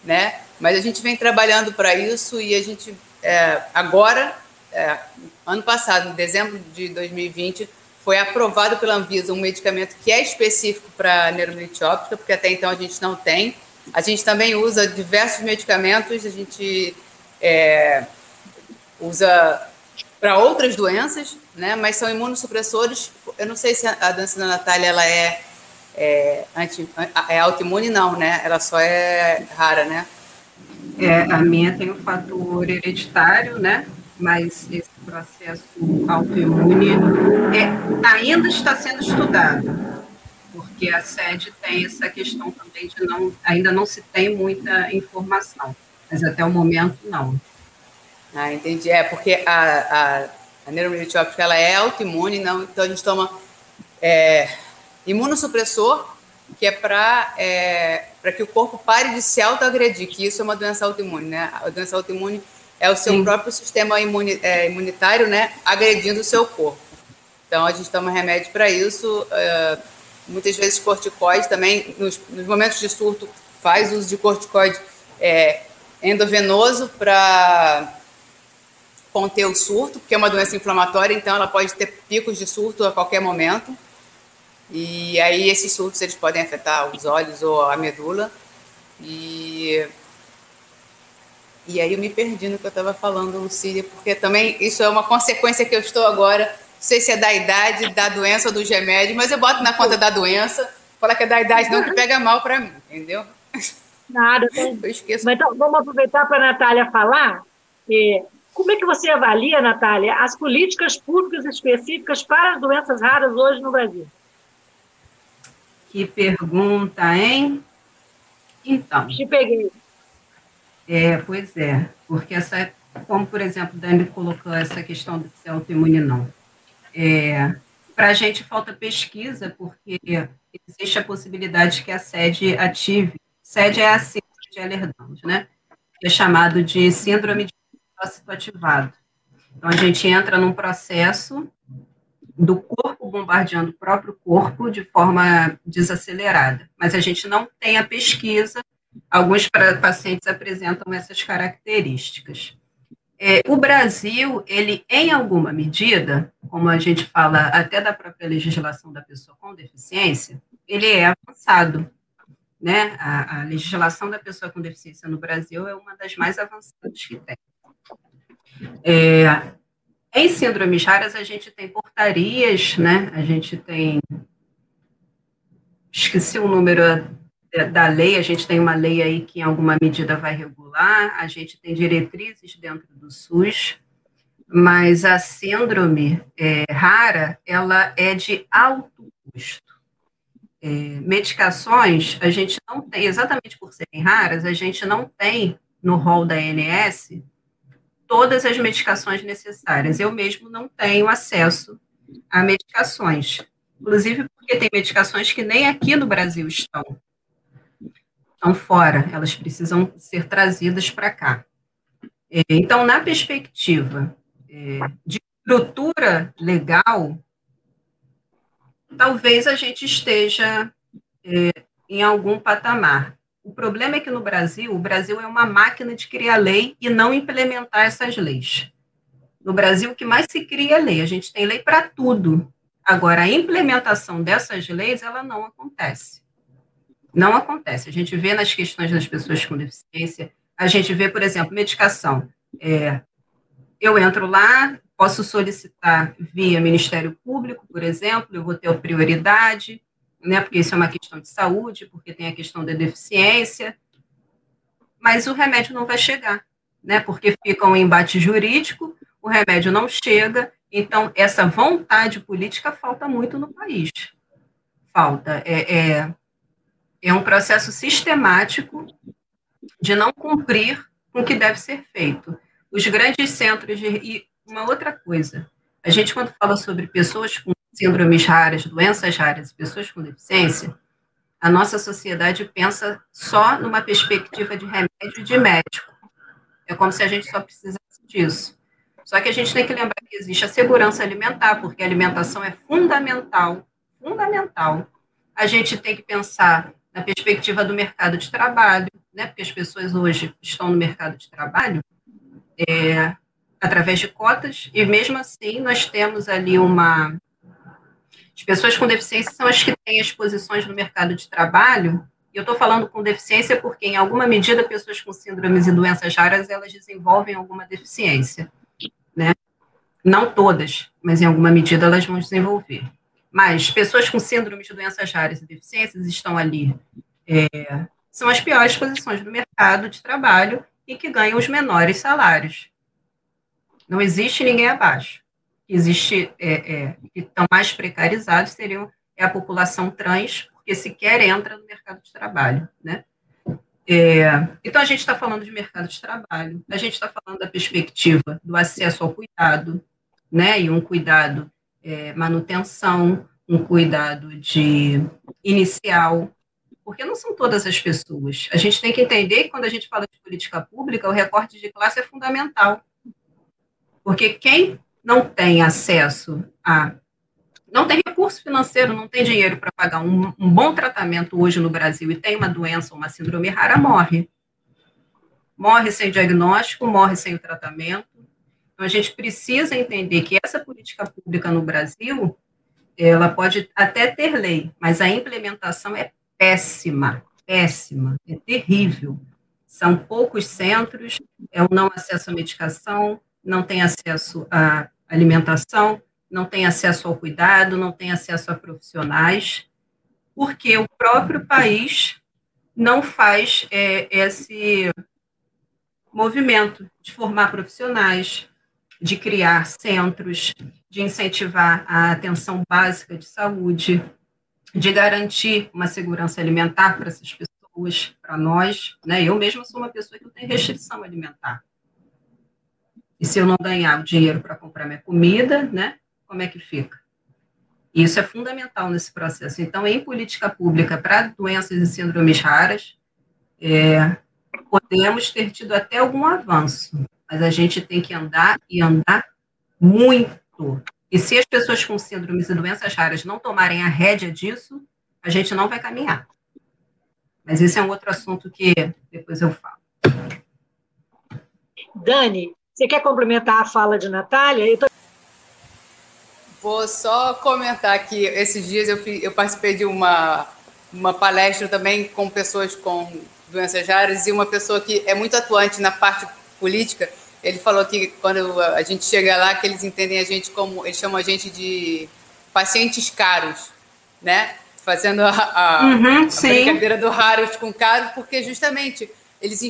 né? Mas a gente vem trabalhando para isso e a gente, é, agora, é, ano passado, em dezembro de 2020, foi aprovado pela Anvisa um medicamento que é específico para neuromielite óptica, porque até então a gente não tem. A gente também usa diversos medicamentos, a gente é, usa para outras doenças, né? Mas são imunossupressores. Eu não sei se a doença da Natália ela é é, anti, é autoimune não, né? Ela só é rara, né? É, a minha tem o um fator hereditário, né? mas esse processo autoimune é, ainda está sendo estudado, porque a sede tem essa questão também de não, ainda não se tem muita informação, mas até o momento não. Ah, entendi. É, porque a, a, a neuromielite óptica, ela é autoimune, não, então a gente toma é, imunossupressor, que é para é, que o corpo pare de se autoagredir, que isso é uma doença autoimune, né? A doença autoimune é o seu Sim. próprio sistema imuni, é, imunitário, né, agredindo o seu corpo. Então, a gente toma remédio para isso. É, muitas vezes, corticoide também, nos, nos, momentos de surto, faz uso de corticoide é, endovenoso para conter o surto, porque é uma doença inflamatória, então ela pode ter picos de surto a qualquer momento. E aí, esses surtos eles podem afetar os olhos ou a medula. E e aí eu me perdi no que eu estava falando, Lucília, porque também isso é uma consequência que eu estou agora. Não sei se é da idade, da doença ou dos remédios, mas eu boto na conta da doença, fala que é da idade não que pega mal para mim, entendeu? Nada. Tem... (laughs) Eu esqueço. Mas então, vamos aproveitar para a Natália falar. E como é que você avalia, Natália, as políticas públicas específicas para as doenças raras hoje no Brasil? Que pergunta, hein? Então. Te peguei. É, pois é, porque essa, como por exemplo, Dani colocou essa questão de ser autoimune não. É, Para a gente falta pesquisa, porque existe a possibilidade que a sede ative, sede é a síndrome de Ehlers-Danlos, né? É chamado de síndrome de linfócito ativado. Então, a gente entra num processo do corpo bombardeando o próprio corpo de forma desacelerada, mas a gente não tem a pesquisa Alguns pacientes apresentam essas características. É, o Brasil, ele, em alguma medida, como a gente fala até da própria legislação da pessoa com deficiência, ele é avançado. Né? A, a legislação da pessoa com deficiência no Brasil é uma das mais avançadas que tem. É, Em síndromes raras, a gente tem portarias, né? A gente tem. Esqueci o número da lei, a gente tem uma lei aí que, em alguma medida, vai regular, a gente tem diretrizes dentro do SUS, mas a síndrome é, rara, ela é de alto custo. É, medicações, a gente não tem, exatamente por serem raras, a gente não tem no rol da ANS todas as medicações necessárias. Eu mesmo não tenho acesso a medicações, inclusive porque tem medicações que nem aqui no Brasil estão, estão fora, elas precisam ser trazidas para cá. É, então, na perspectiva é, de estrutura legal, talvez a gente esteja é, em algum patamar. O problema é que no Brasil, o Brasil é uma máquina de criar lei e não implementar essas leis. No Brasil, o que mais se cria é lei. A gente tem lei para tudo. Agora, a implementação dessas leis, ela não acontece. Não acontece. A gente vê nas questões das pessoas com deficiência, a gente vê, por exemplo, medicação. É, eu entro lá, posso solicitar via Ministério Público, por exemplo, eu vou ter prioridade, né, porque isso é uma questão de saúde, porque tem a questão da deficiência, mas o remédio não vai chegar, né, porque fica um embate jurídico, o remédio não chega, então essa vontade política falta muito no país. Falta. É, é, é um processo sistemático de não cumprir com o que deve ser feito. Os grandes centros de. E uma outra coisa, a gente, quando fala sobre pessoas com síndromes raras, doenças raras, pessoas com deficiência, a nossa sociedade pensa só numa perspectiva de remédio de médico. É como se a gente só precisasse disso. Só que a gente tem que lembrar que existe a segurança alimentar, porque a alimentação é fundamental, fundamental. A gente tem que pensar na perspectiva do mercado de trabalho, né? Porque as pessoas hoje estão no mercado de trabalho é, através de cotas, e mesmo assim nós temos ali uma as pessoas com deficiência são as que têm as posições no mercado de trabalho. E eu estou falando com deficiência porque, em alguma medida, pessoas com síndromes e doenças raras elas desenvolvem alguma deficiência, né? Não todas, mas em alguma medida elas vão desenvolver. Mas pessoas com síndromes de doenças raras e deficiências estão ali. É, são as piores posições do mercado de trabalho e que ganham os menores salários. Não existe ninguém abaixo existe, é, é, que estão mais precarizados seriam é a população trans, porque sequer entra no mercado de trabalho, né? É, então, a gente está falando de mercado de trabalho, a gente está falando da perspectiva do acesso ao cuidado, né? E um cuidado é, manutenção, um cuidado de inicial, porque não são todas as pessoas. A gente tem que entender que quando a gente fala de política pública, o recorte de classe é fundamental. Porque quem não tem acesso a. não tem recurso financeiro, não tem dinheiro para pagar um, um, bom tratamento hoje no Brasil e tem uma doença, uma síndrome rara, morre. Morre sem diagnóstico, morre sem o tratamento. Então, a gente precisa entender que essa política pública no Brasil, ela pode até ter lei, mas a implementação é péssima, péssima, é terrível. São poucos centros, é o não acesso à medicação, não tem acesso a alimentação, não tem acesso ao cuidado, não tem acesso a profissionais, porque o próprio país não faz é, esse movimento de formar profissionais, de criar centros, de incentivar a atenção básica de saúde, de garantir uma segurança alimentar para essas pessoas, para nós. Né? Eu mesma sou uma pessoa que não tem restrição alimentar. E se eu não ganhar o dinheiro para comprar minha comida, né, como é que fica? Isso é fundamental nesse processo. Então, em política pública para doenças e síndromes raras, é, podemos ter tido até algum avanço, mas a gente tem que andar e andar muito. E se as pessoas com síndromes e doenças raras não tomarem a rédea disso, a gente não vai caminhar. Mas esse é um outro assunto que depois eu falo. Dani, você quer complementar a fala de Natália? Tô... Vou só comentar que esses dias eu, eu participei de uma, uma palestra também com pessoas com doenças raras e uma pessoa que é muito atuante na parte política, ele falou que quando a gente chega lá, que eles entendem a gente como, eles chamam a gente de pacientes caros, né? Fazendo a, a, uhum, a brincadeira do raros com caros, porque justamente eles,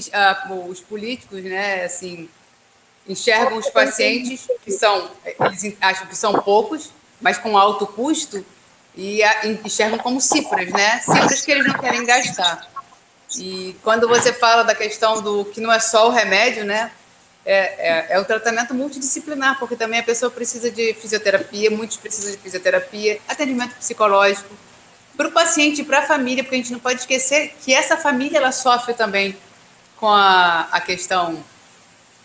os políticos, né, assim, enxergam os pacientes que são, eles acham que são poucos, mas com alto custo, e enxergam como cifras, né? Cifras que eles não querem gastar. E quando você fala da questão do que não é só o remédio, né? É, é, é o tratamento multidisciplinar, porque também a pessoa precisa de fisioterapia, muitos precisam de fisioterapia, atendimento psicológico, para o paciente e para a família, porque a gente não pode esquecer que essa família ela sofre também com a, a questão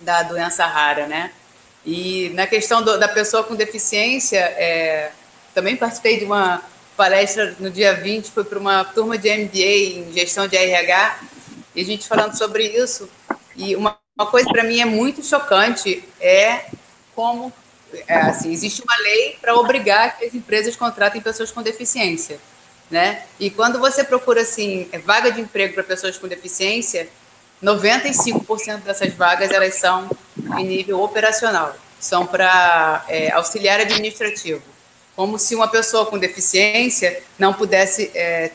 da doença rara, né? E na questão do, da pessoa com deficiência, é, também participei de uma palestra no dia 20, foi para uma turma de MBA em gestão de RH, e a gente falando sobre isso. E uma, uma coisa para mim é muito chocante é como é, assim, existe uma lei para obrigar que as empresas contratem pessoas com deficiência, né? E quando você procura assim vaga de emprego para pessoas com deficiência, 95% dessas vagas elas são em nível operacional, são para é, auxiliar administrativo, como se uma pessoa com deficiência não pudesse é,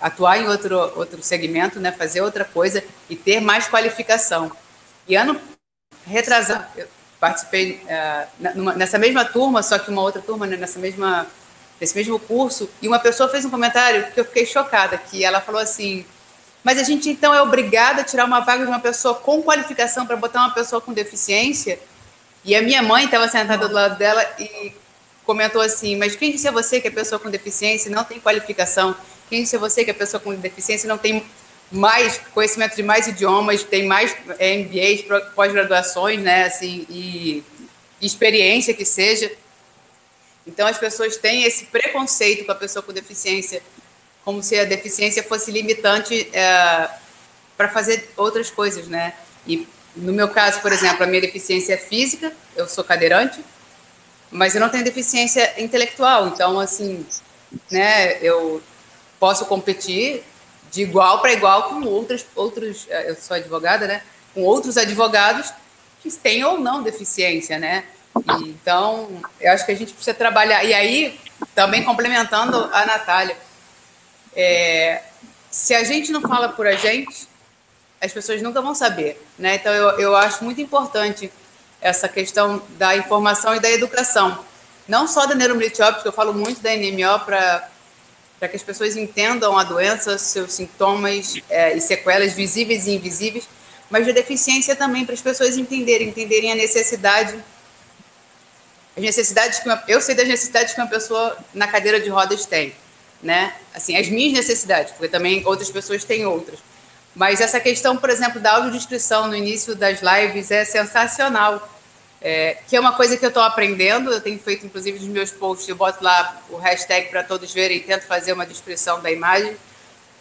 atuar em outro outro segmento, né, fazer outra coisa e ter mais qualificação. E ano retrasado, eu participei é, numa, nessa mesma turma, só que uma outra turma né, nessa mesma nesse mesmo curso, e uma pessoa fez um comentário que eu fiquei chocada, que ela falou assim mas a gente então é obrigado a tirar uma vaga de uma pessoa com qualificação para botar uma pessoa com deficiência. E a minha mãe estava sentada do lado dela e comentou assim: Mas quem disse a você que a pessoa com deficiência não tem qualificação? Quem disse a você que a pessoa com deficiência não tem mais conhecimento de mais idiomas, tem mais é, MBAs, pós-graduações, né? Assim, e experiência que seja. Então as pessoas têm esse preconceito com a pessoa com deficiência como se a deficiência fosse limitante é, para fazer outras coisas, né? E no meu caso, por exemplo, a minha deficiência é física, eu sou cadeirante, mas eu não tenho deficiência intelectual, então assim, né? Eu posso competir de igual para igual com outros outros, é, eu sou advogada, né? Com outros advogados que têm ou não deficiência, né? Então, eu acho que a gente precisa trabalhar. E aí, também complementando a Natália, é, se a gente não fala por a gente, as pessoas nunca vão saber. Né? Então, eu, eu acho muito importante essa questão da informação e da educação. Não só da neuromielitíoptica, eu falo muito da NMO para que as pessoas entendam a doença, seus sintomas é, e sequelas visíveis e invisíveis, mas da deficiência também para as pessoas entenderem, entenderem a necessidade, as necessidades que uma, eu sei das necessidades que uma pessoa na cadeira de rodas tem né? Assim, as minhas necessidades, porque também outras pessoas têm outras. Mas essa questão, por exemplo, da audiodescrição no início das lives é sensacional. É, que é uma coisa que eu estou aprendendo, eu tenho feito, inclusive, nos meus posts, eu boto lá o hashtag para todos verem tento fazer uma descrição da imagem.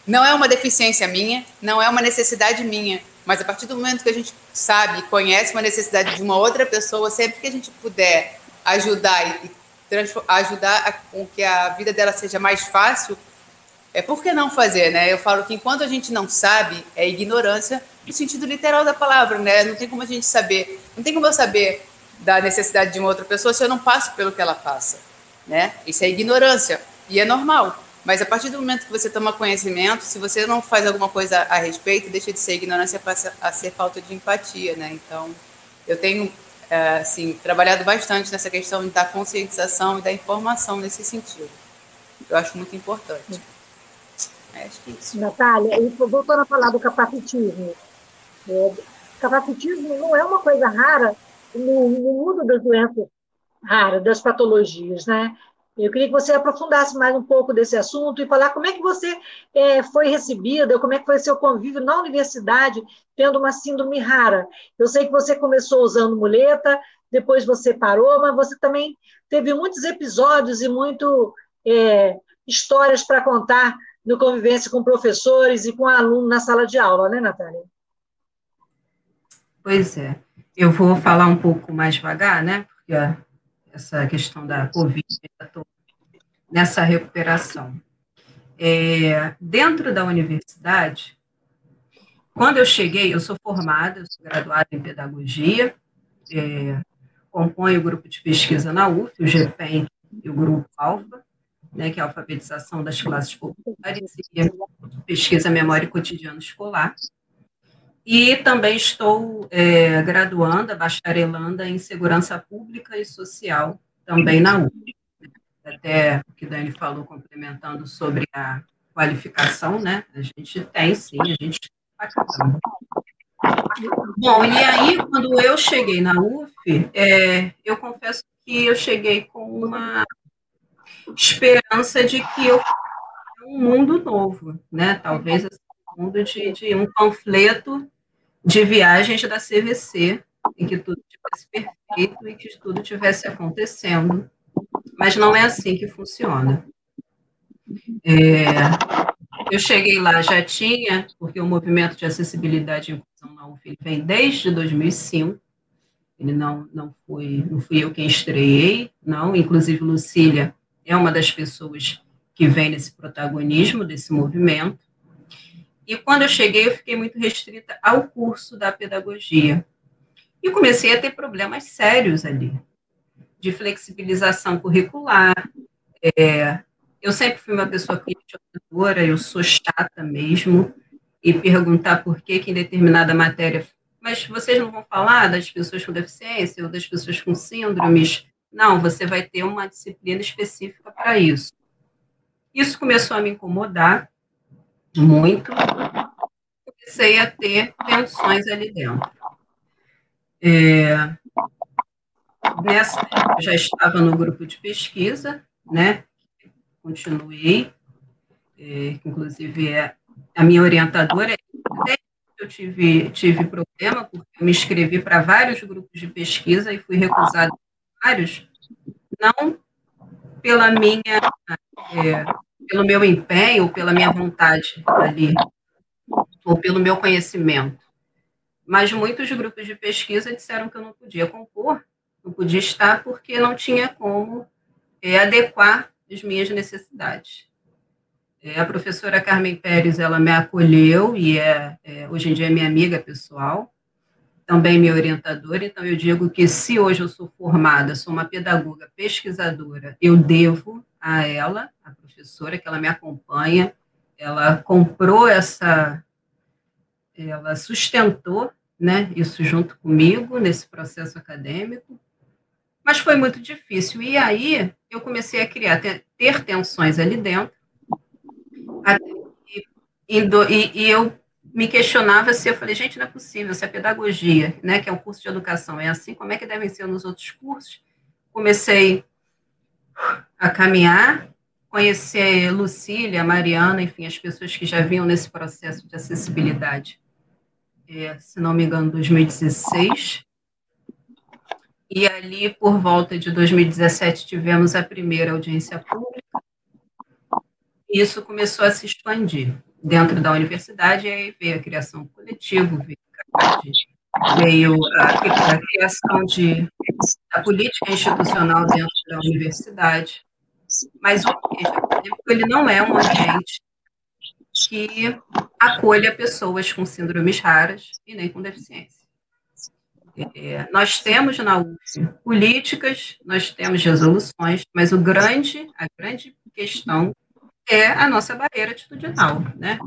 Não é uma deficiência minha, não é uma necessidade minha, mas a partir do momento que a gente sabe conhece uma necessidade de uma outra pessoa, sempre que a gente puder ajudar e ajudar a, com que a vida dela seja mais fácil, é por que não fazer, né? Eu falo que enquanto a gente não sabe, é ignorância no sentido literal da palavra, né? Não tem como a gente saber, não tem como eu saber da necessidade de uma outra pessoa se eu não passo pelo que ela passa, né? Isso é ignorância e é normal. Mas a partir do momento que você toma conhecimento, se você não faz alguma coisa a respeito, deixa de ser ignorância passa a ser falta de empatia, né? Então, eu tenho é, assim, trabalhado bastante nessa questão da conscientização e da informação nesse sentido. Eu acho muito importante. É, acho que é isso. Natália, voltando a falar do capacitismo. É, capacitismo não é uma coisa rara no, no mundo das doenças raras, das patologias, né? Eu queria que você aprofundasse mais um pouco desse assunto e falar como é que você é, foi recebida, como é que foi seu convívio na universidade tendo uma síndrome rara. Eu sei que você começou usando muleta, depois você parou, mas você também teve muitos episódios e muito é, histórias para contar no convivência com professores e com alunos na sala de aula, né, Natália? Pois é. Eu vou falar um pouco mais devagar, né? Porque essa questão da Covid, nessa recuperação. É, dentro da universidade, quando eu cheguei, eu sou formada, eu sou graduada em pedagogia, é, compõe o grupo de pesquisa na UF, o GPEM e o grupo Alfa, né, que é a alfabetização das classes populares e pesquisa memória e cotidiano escolar. E também estou é, graduanda, bacharelanda em segurança pública e social, também na UF. Até o que Dani falou, complementando sobre a qualificação, né? A gente tem, sim, a gente Bom, e aí, quando eu cheguei na UF, é, eu confesso que eu cheguei com uma esperança de que eu um mundo novo, né? Talvez assim, mundo de, de, um panfleto de viagens da CVC, em que tudo tivesse perfeito e que tudo tivesse acontecendo. Mas não é assim que funciona. É, eu cheguei lá, já tinha, porque o movimento de acessibilidade e inclusão na UF vem desde 2005, ele não, não, foi, não fui eu quem estreiei, não, inclusive Lucília é uma das pessoas que vem nesse protagonismo desse movimento. E quando eu cheguei, eu fiquei muito restrita ao curso da pedagogia. E comecei a ter problemas sérios ali, de flexibilização curricular. É, eu sempre fui uma pessoa questionadora, eu sou chata mesmo, e perguntar por que, que em determinada matéria. Mas vocês não vão falar das pessoas com deficiência ou das pessoas com síndromes? Não, você vai ter uma disciplina específica para isso. Isso começou a me incomodar muito. Comecei a ter tensões ali dentro. É, nessa, eu já estava no grupo de pesquisa, né? Continuei, é, inclusive é, a minha orientadora. Eu tive, tive problema, porque eu me inscrevi para vários grupos de pesquisa e fui recusada vários, não pela minha, é, pelo meu empenho, pela minha vontade ali, ou pelo meu conhecimento, mas muitos grupos de pesquisa disseram que eu não podia compor, não podia estar porque não tinha como é, adequar as minhas necessidades. É, a professora Carmen Pérez, ela me acolheu e é, é, hoje em dia é minha amiga pessoal, também minha orientadora, então eu digo que se hoje eu sou formada, sou uma pedagoga pesquisadora, eu devo a ela, a professora, que ela me acompanha, ela comprou essa, ela sustentou né, isso junto comigo nesse processo acadêmico, mas foi muito difícil. E aí eu comecei a criar, ter, ter tensões ali dentro, e, e, e eu me questionava se eu falei, gente, não é possível, se a pedagogia, né, que é um curso de educação, é assim, como é que devem ser nos outros cursos? Comecei a caminhar, conhecer Lucília, Mariana, enfim, as pessoas que já vinham nesse processo de acessibilidade, é, se não me engano, 2016. E ali, por volta de 2017, tivemos a primeira audiência pública. E isso começou a se expandir dentro da universidade, e aí veio a criação do coletivo, veio a, a criação de, da política institucional dentro da universidade. Mas o ambiente acadêmico ele não é um ambiente que acolha pessoas com síndromes raras e nem com deficiência. É, nós temos na UF políticas, nós temos resoluções, mas o grande, a grande questão é a nossa barreira atitudinal, né?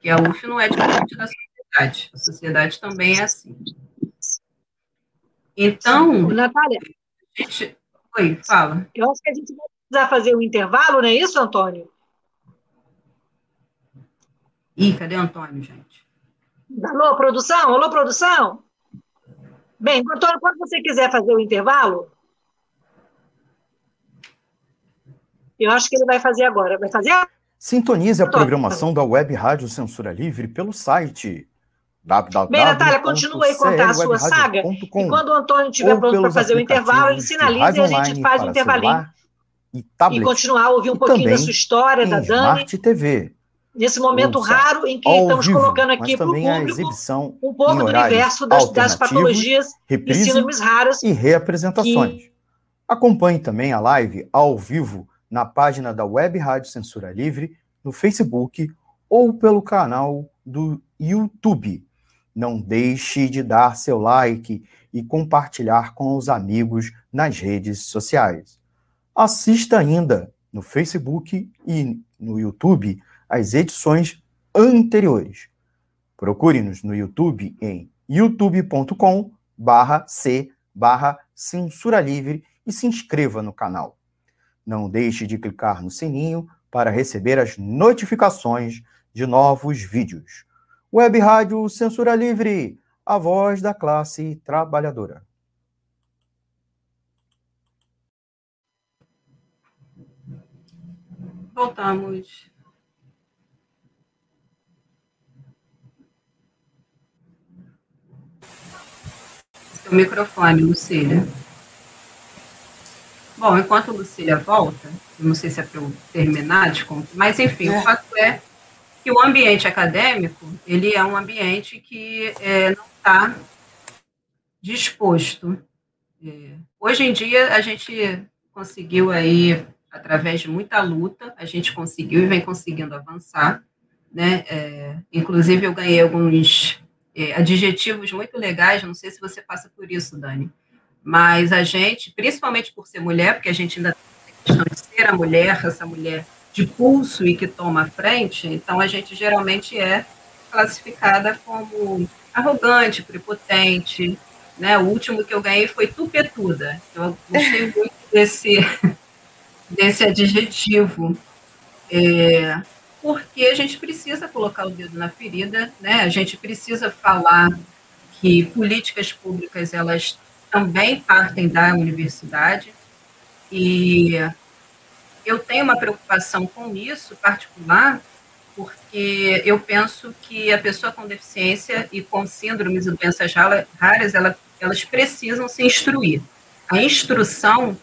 Que a UF não é diferente da sociedade. A sociedade também é assim. Então. Natália. Gente... Oi, fala. Eu acho que a gente vai precisar fazer um intervalo, não é isso, Antônio? Ih, cadê o Antônio, gente? Alô, produção? Alô, produção? Bem, Antônio, quando você quiser fazer o intervalo, Eu acho que ele vai fazer agora. Vai fazer? Sintonize a programação da Web Rádio Censura Livre pelo site www. Bem, Natália, continua aí contar a sua saga. E quando o Antônio estiver pronto para fazer o intervalo, ele sinaliza e a gente faz o intervalinho. E, tablet, e continuar a ouvir um pouquinho da sua história, da Dani. Smart TV. Nesse momento raro em que estamos vivo, colocando aqui para o público um pouco do universo das, das patologias e síndromes raras. E reapresentações. Acompanhe também a live ao vivo na página da Web Rádio Censura Livre, no Facebook ou pelo canal do YouTube. Não deixe de dar seu like e compartilhar com os amigos nas redes sociais. Assista ainda no Facebook e no YouTube as edições anteriores. Procure-nos no YouTube em youtube.com barra c barra censura livre e se inscreva no canal. Não deixe de clicar no sininho para receber as notificações de novos vídeos. Web Rádio Censura Livre, a voz da classe trabalhadora. Voltamos. Seu microfone, Lucília. Bom, enquanto Lucília volta, não sei se é para eu terminar de contar, mas enfim, é. o fato é que o ambiente acadêmico ele é um ambiente que é, não está disposto. É, hoje em dia a gente conseguiu aí através de muita luta a gente conseguiu e vem conseguindo avançar, né? É, inclusive eu ganhei alguns é, adjetivos muito legais. Não sei se você passa por isso, Dani, mas a gente, principalmente por ser mulher, porque a gente ainda tem a questão de ser a mulher, essa mulher de pulso e que toma a frente, então a gente geralmente é classificada como arrogante, prepotente, né? O último que eu ganhei foi tupetuda. Eu gostei (laughs) muito desse, desse adjetivo, é, porque a gente precisa colocar o dedo na ferida, né? A gente precisa falar que políticas públicas elas também partem da universidade e eu tenho uma preocupação com isso particular, porque eu penso que a pessoa com deficiência e com síndromes e doenças raras, ela, elas precisam se instruir. A instrução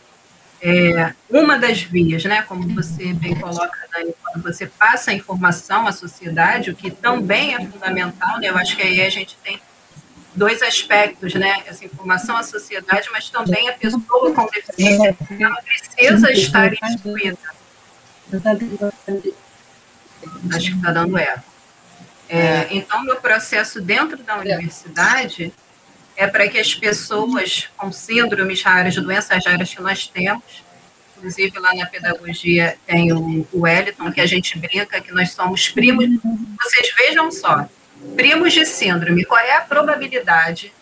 é uma das vias, né? Como você bem coloca, Dani, quando você passa a informação à sociedade, o que também é fundamental, né? Eu acho que aí a gente tem dois aspectos, né? Essa informação à sociedade, mas também a pessoa com deficiência, ela precisa estar instruída. Acho que está dando eco. É, então, meu processo dentro da universidade é para que as pessoas com síndromes raras, doenças raras que nós temos, inclusive lá na pedagogia tem o Wellington, que a gente brinca que nós somos primos. Vocês vejam só, Primos de síndrome, qual é a probabilidade?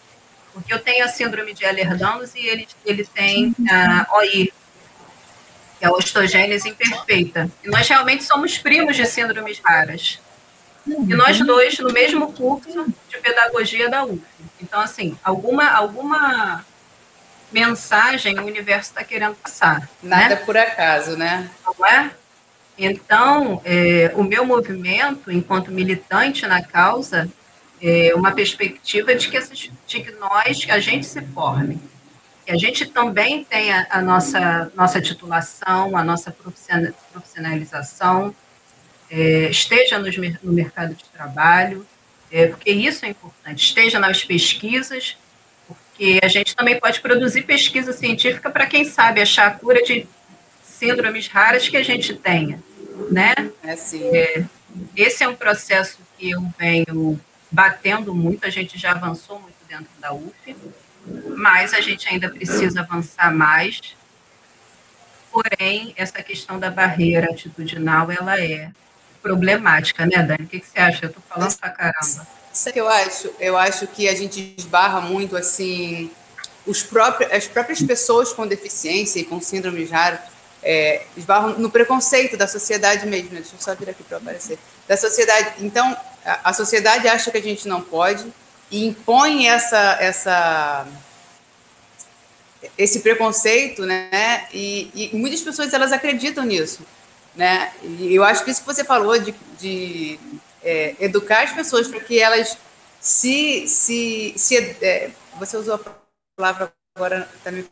Porque eu tenho a síndrome de Ehlers-Danlos e ele, ele tem a OI, que é a ostogênese imperfeita. E nós realmente somos primos de síndromes raras. E nós dois no mesmo curso de pedagogia da UF. Então, assim, alguma, alguma mensagem o universo está querendo passar. Nada né? por acaso, né? Não é? Então, é, o meu movimento, enquanto militante na causa, é uma perspectiva de que, essas, de que nós, que a gente se forme, que a gente também tenha a nossa, nossa titulação, a nossa profissionalização, é, esteja no, no, mercado de trabalho, é, porque isso é importante, esteja nas pesquisas, porque a gente também pode produzir pesquisa científica para, quem sabe, achar a cura de síndromes raras que a gente tenha né? É sim. É, esse é um processo que eu venho batendo muito, a gente já avançou muito dentro da UF, mas a gente ainda precisa avançar mais. Porém, essa questão da barreira atitudinal, ela é problemática, né, Dani? O que, que você acha? Eu estou falando pra caramba. Sabe o que eu acho? Eu acho que a gente esbarra muito, assim, os próprios, as próprias pessoas com deficiência e com síndromes raras, é, esbarram no preconceito da sociedade mesmo. Né? Deixa eu só vir aqui para aparecer. Da sociedade. Então, a, a, sociedade acha que a gente não pode e impõe essa, essa, esse preconceito, né? E, e muitas pessoas elas acreditam nisso, né? E eu acho que isso que você falou de, de é, educar as pessoas para que elas se, se, se é, você usou a palavra agora também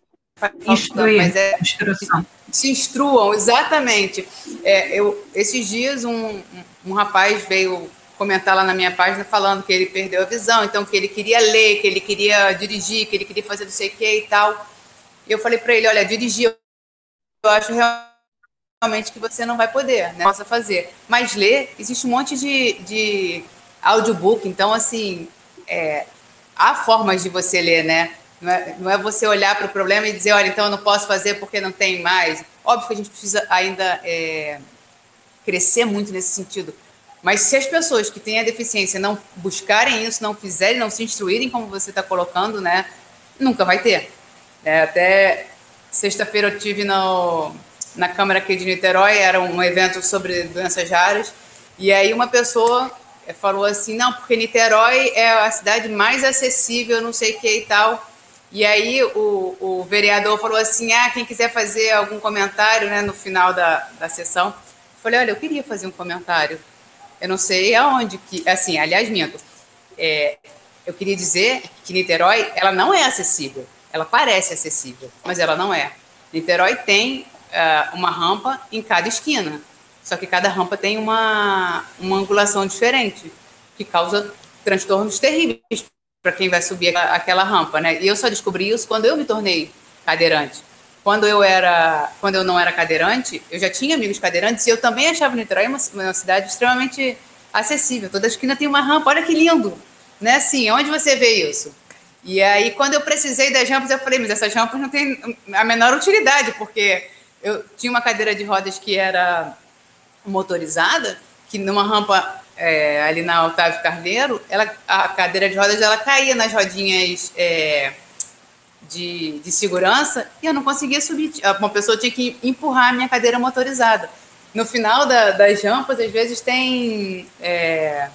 Instruir, mas é, instrução. Se instruam, exatamente. É, eu, esses dias um, um, rapaz veio comentar lá na minha página falando que ele perdeu a visão, então que ele queria ler, que ele queria dirigir, que ele queria fazer não sei o que e tal. Eu falei para ele, olha, dirigir eu acho realmente que você não vai poder, né? Possa fazer. Mas ler, existe um monte de, de audiobook, então assim, é, há formas de você ler, né? Não é, não é você olhar para o problema e dizer, olha, então eu não posso fazer porque não tem mais. Óbvio que a gente precisa ainda é, crescer muito nesse sentido. Mas se as pessoas que têm a deficiência não buscarem isso, não fizerem, não se instruírem como você está colocando, né, nunca vai ter. É, até sexta-feira eu tive no, na Câmara aqui de Niterói, era um evento sobre doenças raras, e aí uma pessoa é, falou assim, não, porque Niterói é a cidade mais acessível, não sei o que e tal. E aí o, o vereador falou assim, ah, quem quiser fazer algum comentário né, no final da, da sessão. Eu falei, olha, eu queria fazer um comentário. Eu não sei aonde que, assim, aliás, minto. É, eu queria dizer que Niterói, ela não é acessível. Ela parece acessível, mas ela não é. Niterói tem uh, uma rampa em cada esquina. Só que cada rampa tem uma, uma angulação diferente, que causa transtornos terríveis para quem vai subir aquela rampa, né? E eu só descobri isso quando eu me tornei cadeirante. Quando eu era, quando eu não era cadeirante, eu já tinha amigos cadeirantes e eu também achava Niterói uma, uma cidade extremamente acessível. Toda esquina tem uma rampa. Olha que lindo, né? Assim, onde você vê isso? E aí, quando eu precisei das rampas, eu falei, mas essas rampas não têm a menor utilidade, porque eu tinha uma cadeira de rodas que era motorizada, que numa rampa é, ali na Otávio Carneiro, ela, a cadeira de rodas ela caía nas rodinhas é, de, de segurança e eu não conseguia subir. Uma pessoa tinha que empurrar a minha cadeira motorizada. No final da, das rampas, às vezes tem é,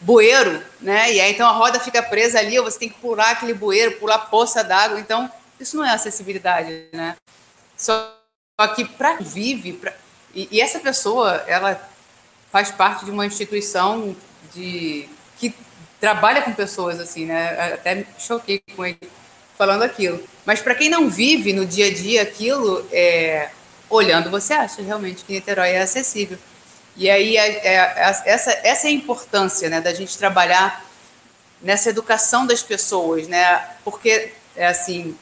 bueiro, né? E aí então a roda fica presa ali, ou você tem que pular aquele bueiro, pular poça d'água. Então, isso não é acessibilidade, né? Só que para vive, pra, e, e, essa pessoa, ela faz parte de uma instituição de que trabalha com pessoas assim, né? Até me choquei com ele falando aquilo. Mas para quem não vive no dia a dia aquilo, é, olhando, você acha realmente que Niterói é acessível. E aí é, é, é, essa, essa é a importância né, da gente trabalhar nessa educação das pessoas, né? Porque é assim,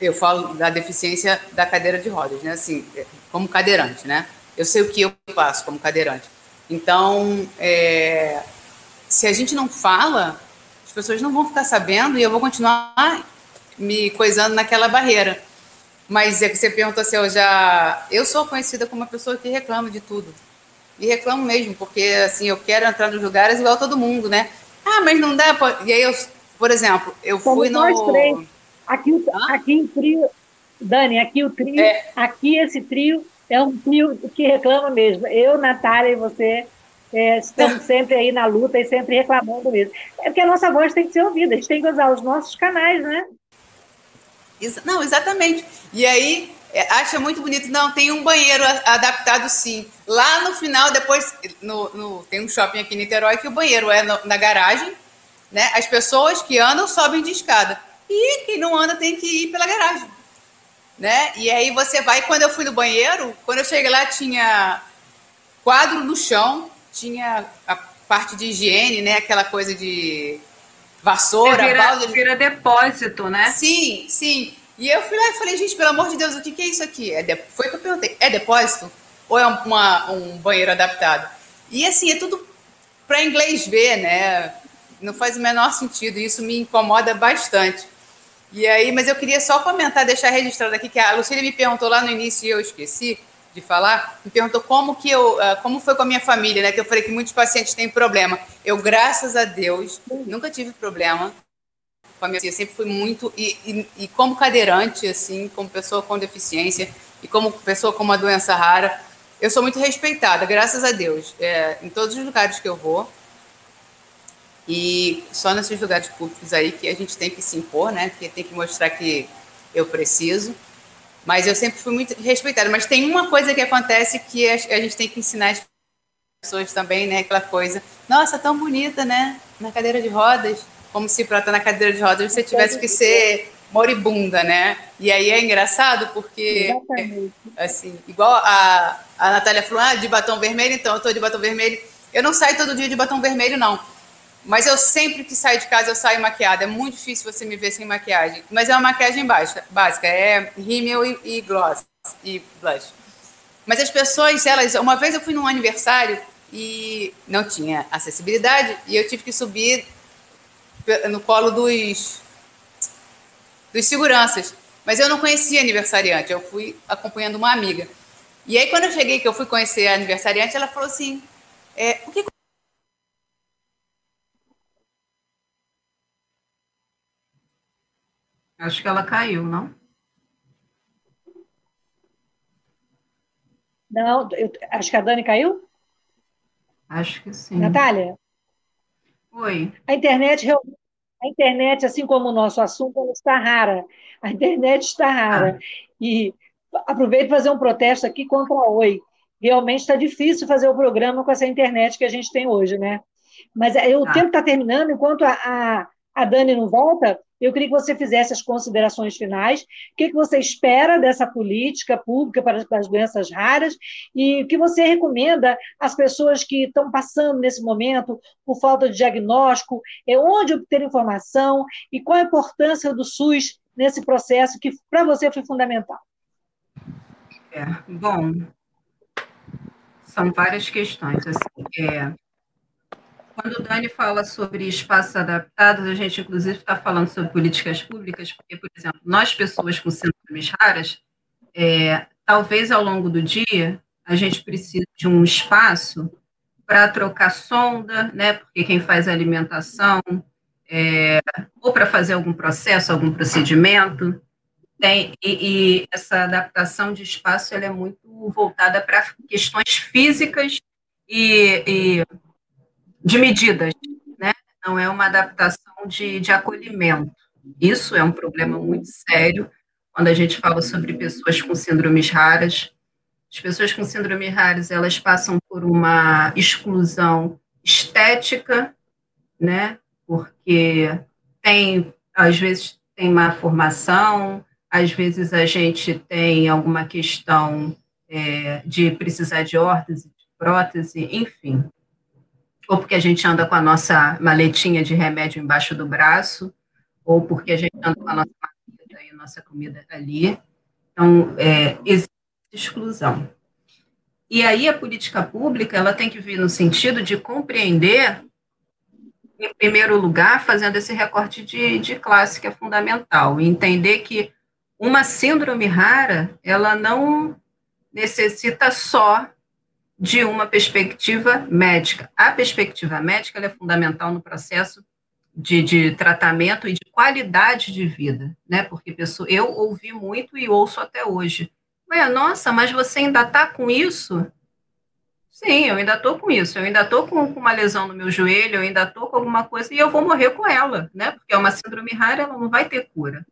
eu falo da deficiência da cadeira de rodas, né? Assim, como cadeirante, né? Eu sei o que eu faço como cadeirante. Então, é, se a gente não fala, as pessoas não vão ficar sabendo e eu vou continuar me coisando naquela barreira. Mas é que você perguntou se eu já. Eu sou conhecida como uma pessoa que reclama de tudo. E reclamo mesmo, porque assim, eu quero entrar nos lugares igual todo mundo, né? Ah, mas não dá. E aí, eu, por exemplo, eu fui no. Aqui, aqui em trio, Dani, aqui o trio, é. aqui esse trio é um trio que reclama mesmo. Eu, Natália e você é, estamos (laughs) sempre aí na luta e sempre reclamando mesmo. É porque a nossa voz tem que ser ouvida, a gente tem que usar os nossos canais, né? Não, exatamente. E aí, é, acha muito bonito. Não, tem um banheiro adaptado sim. Lá no final, depois, no, no, tem um shopping aqui em Niterói que o banheiro é no, na garagem, né? As pessoas que andam sobem de escada. E quem não anda tem que ir pela garagem. Né? E aí você vai, quando eu fui no banheiro, quando eu cheguei lá tinha quadro no chão, tinha a parte de higiene, né? Aquela coisa de vassoura, vira, balde. Vira depósito, né? Sim, sim. E eu fui lá e falei, gente, pelo amor de Deus, o que, que é isso aqui? É de... Foi que eu perguntei, é depósito? Ou é uma, um banheiro adaptado? E assim, é tudo para inglês ver, né? Não faz o menor sentido, isso me incomoda bastante. E aí, mas eu queria só comentar, deixar registrado aqui que a Lucília me perguntou lá no início e eu esqueci de falar, me perguntou como que eu, ah, como foi com a minha família, né? Que eu falei que muitos pacientes têm problema. Eu, graças a Deus, nunca tive problema com a minha eu sempre fui muito e, e, e, como cadeirante, assim, como pessoa com deficiência e como pessoa com uma doença rara, eu sou muito respeitada, graças a Deus, é, em todos os lugares que eu vou. E só nesses lugares públicos aí que a gente tem que se impor, né? Que tem que mostrar que eu preciso. Mas eu sempre fui muito respeitada. Mas tem uma coisa que acontece que a gente tem que ensinar as pessoas também, né? Aquela coisa, nossa, tão bonita, né? Na cadeira de rodas. Como se para estar na cadeira de rodas você tivesse que ser moribunda, né? E aí é engraçado porque, Exatamente. assim, igual a, a Natália falou, ah, de batom vermelho, então eu tô de batom vermelho. Eu não saio todo dia de batom vermelho, não mas eu sempre que saio de casa, eu saio maquiada. É muito difícil você me ver sem maquiagem. Mas é uma maquiagem básica, básica é rímel e, e gloss e blush. Mas as pessoas, elas, uma vez eu fui num aniversário e não tinha acessibilidade e eu tive que subir no colo dos, dos seguranças. Mas eu não conhecia aniversariante, eu fui acompanhando uma amiga. E aí, quando eu cheguei, que eu fui conhecer a aniversariante, ela falou assim: é, o que. Acho que ela caiu, não? Não, eu, acho que a Dani caiu? Acho que sim. Natália? Oi. A internet, a internet, assim como o nosso assunto, ela está rara. A internet está rara. Ah. E aproveito para fazer um protesto aqui contra a Oi. Realmente está difícil fazer o programa com essa internet que a gente tem hoje, né? Mas é, o ah. tempo está terminando, enquanto a, a, a Dani não volta, eu queria que você fizesse as considerações finais. O que, que você espera dessa política pública para as doenças raras e o que você recomenda às pessoas que estão passando nesse momento por falta de diagnóstico, é onde obter informação e qual a importância do SUS nesse processo que para você foi fundamental. É, bom, são várias questões. Assim, é, quando o Dani fala sobre espaços adaptados, a gente, inclusive, está falando sobre políticas públicas, porque, por exemplo, nós, pessoas com síndromes raras, é, talvez ao longo do dia, a gente precise de um espaço para trocar sonda, né? Porque quem faz alimentação, é, ou para fazer algum processo, algum procedimento, tem, e, e, essa adaptação de espaço ela é muito voltada para questões físicas e, e de medidas, né? não é uma adaptação de, de acolhimento. Isso é um problema muito sério quando a gente fala sobre pessoas com síndromes raras. As pessoas com síndromes raras, elas passam por uma exclusão estética, né? Porque tem, às vezes, tem má formação, às vezes a gente tem alguma questão é, de precisar de órtese, de prótese, enfim ou porque a gente anda com a nossa maletinha de remédio embaixo do braço, ou porque a gente anda com a nossa comida e a nossa comida ali. Então, é, existe exclusão. E aí a política pública ela tem que vir no sentido de compreender, em primeiro lugar, fazendo esse recorte de, de classe que é fundamental, entender que uma síndrome rara, ela não necessita só de uma perspectiva médica. A perspectiva médica é fundamental no processo de, de, tratamento e de qualidade de vida, né? Porque pessoa, eu ouvi muito e ouço até hoje. Ué, nossa, mas você ainda está com isso? Sim, eu ainda estou com isso. Eu ainda estou com, com, uma lesão no meu joelho, eu ainda estou com alguma coisa e eu vou morrer com ela, né? Porque é uma síndrome rara, ela não vai ter cura.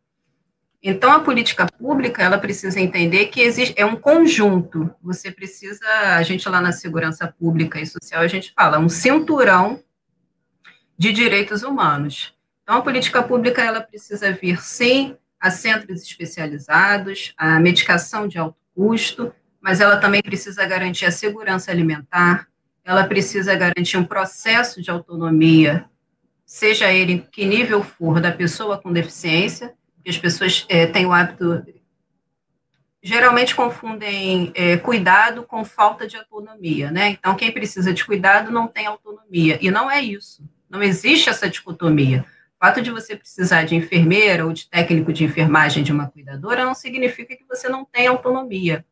Então, a política pública, ela precisa entender que existe, é um conjunto. Você precisa, a gente lá na segurança pública e social, a gente fala, um cinturão de direitos humanos. Então, a política pública, ela precisa vir, sim, a centros especializados, a medicação de alto custo, mas ela também precisa garantir a segurança alimentar, ela precisa garantir um processo de autonomia, seja ele que nível for, da pessoa com deficiência, que as pessoas é, têm o hábito, geralmente confundem é, cuidado com falta de autonomia, né? Então, quem precisa de cuidado não tem autonomia, e não é isso, não existe essa dicotomia. O fato de você precisar de enfermeira ou de técnico de enfermagem de uma cuidadora não significa que você não tem autonomia.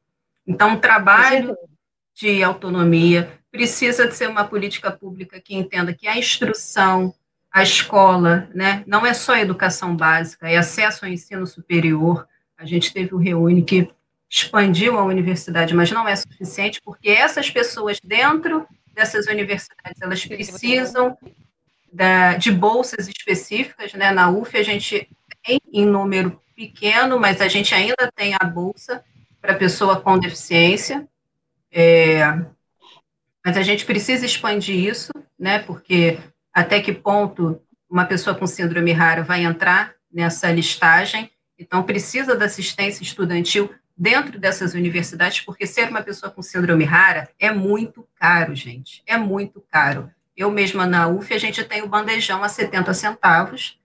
Então, o trabalho de autonomia precisa de ser uma política pública que entenda que a instrução, a escola, né? não é só educação básica, é acesso ao ensino superior. A gente teve o Reúne que expandiu a universidade, mas não é suficiente, porque essas pessoas dentro dessas universidades, elas precisam da, de bolsas específicas, né? Na UF a gente tem em número pequeno, mas a gente ainda tem a bolsa para pessoa com deficiência, é, mas a gente precisa expandir isso, né? Porque até que ponto uma pessoa com síndrome rara vai entrar nessa listagem. Então, precisa da assistência estudantil dentro dessas universidades, porque ser uma pessoa com síndrome rara é muito caro, gente. É muito caro. Eu mesma na UF, a gente tem o bandejão a 70 centavos,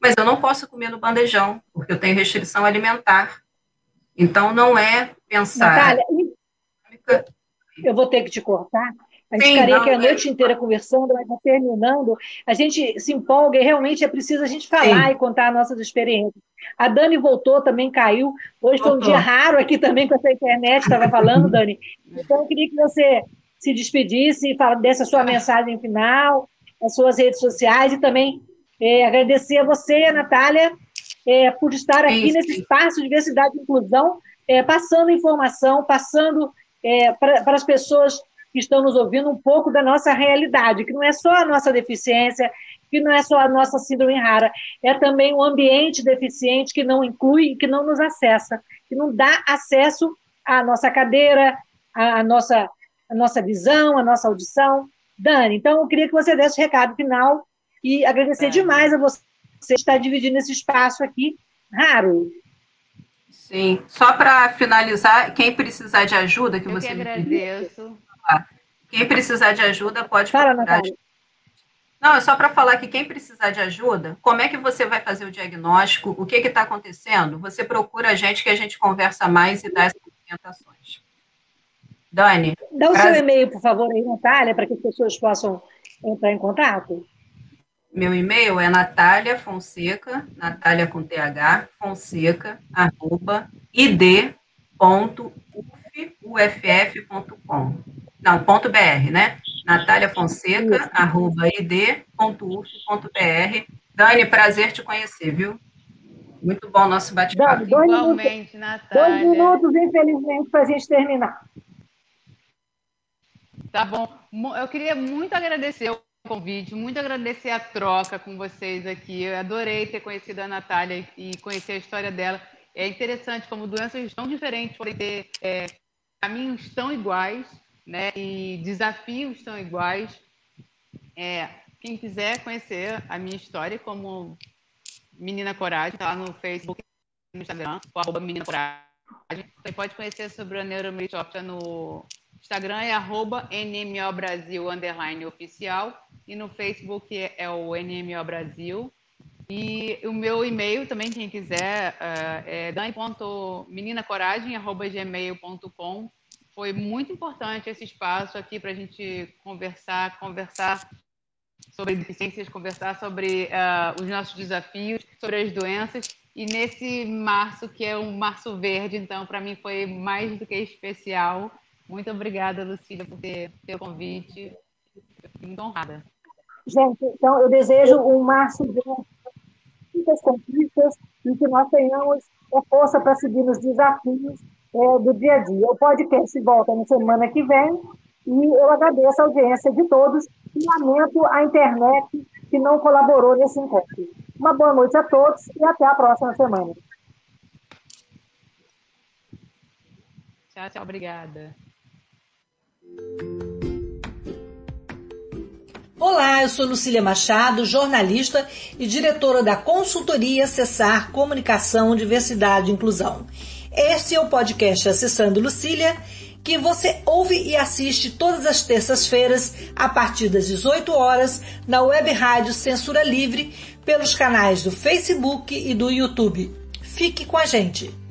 mas eu não posso comer no bandejão, porque eu tenho restrição alimentar. Então, não é pensar. Natália, eu vou ter que te cortar, A gente Sim, ficaria aqui a noite inteira conversando, mas tá terminando. A gente se empolga e realmente é preciso a gente falar Sim. e contar nossas experiências. A Dani voltou, também caiu. Hoje foi um dia raro aqui também com essa internet, estava falando, Dani. Então, eu queria que você se despedisse e desse a sua mensagem final, as suas redes sociais e também é, agradecer a você, Natália, é, por estar aqui nesse espaço de diversidade e inclusão, é, passando informação, passando é, para as pessoas que estão nos ouvindo um pouco da nossa realidade, que não é só a nossa deficiência, que não é só a nossa síndrome rara, é também um ambiente deficiente que não inclui e que não nos acessa, que não dá acesso à nossa cadeira, à nossa, à nossa visão, à nossa audição. Dani, então eu queria que você desse o recado final e agradecer é. demais a você estar dividindo esse espaço aqui raro. Sim, só para finalizar, quem precisar de ajuda, que eu você que agradeço. Quem precisar de ajuda pode Fala, procurar. Natália. Não, é só para falar que quem precisar de ajuda, como é que você vai fazer o diagnóstico, o que está acontecendo? Você procura a gente que a gente conversa mais e dá essas orientações. Dani. Dá o prazer. seu e-mail, por favor, aí, Natália, para que as pessoas possam entrar em contato. Meu e-mail é Natália Fonseca, Natália com TH, Fonseca, arroba, id.uff.com. Não, ponto .br, né? Natália Fonseca, arroba id.uf.br. Dani, prazer te conhecer, viu? Muito bom nosso bate-papo. Igualmente, minutos, Natália. Dois minutos, infelizmente, para a gente terminar. Tá bom. Eu queria muito agradecer o convite, muito agradecer a troca com vocês aqui. Eu adorei ter conhecido a Natália e conhecer a história dela. É interessante como doenças tão diferentes podem ter é, caminhos tão iguais, né? E desafios tão iguais. É, quem quiser conhecer a minha história como Menina Coragem, está lá no Facebook no Instagram, o arroba Menina Coragem. Você pode conhecer sobre a Neuromeritopia no Instagram, é arroba NMO Brasil, underline oficial, e no Facebook é, é o NMO Brasil. E o meu e-mail também, quem quiser, uh, é dan.meninacoragem.gmail.com foi muito importante esse espaço aqui para a gente conversar, conversar sobre deficiências, conversar sobre uh, os nossos desafios, sobre as doenças. E nesse março, que é um março verde, então, para mim foi mais do que especial. Muito obrigada, Lucília, por ter, o convite. Muito honrada. Gente, então, eu desejo um março verde, muitas conquistas e que nós tenhamos a força para seguir nos desafios é, do dia a dia. O podcast volta na semana que vem e eu agradeço a audiência de todos e lamento a internet que não colaborou nesse encontro. Uma boa noite a todos e até a próxima semana. Tchau, tchau, obrigada. Olá, eu sou Lucília Machado, jornalista e diretora da consultoria Cessar Comunicação, Diversidade e Inclusão. Este é o podcast Acessando Lucília, que você ouve e assiste todas as terças-feiras, a partir das 18 horas, na web rádio Censura Livre, pelos canais do Facebook e do YouTube. Fique com a gente!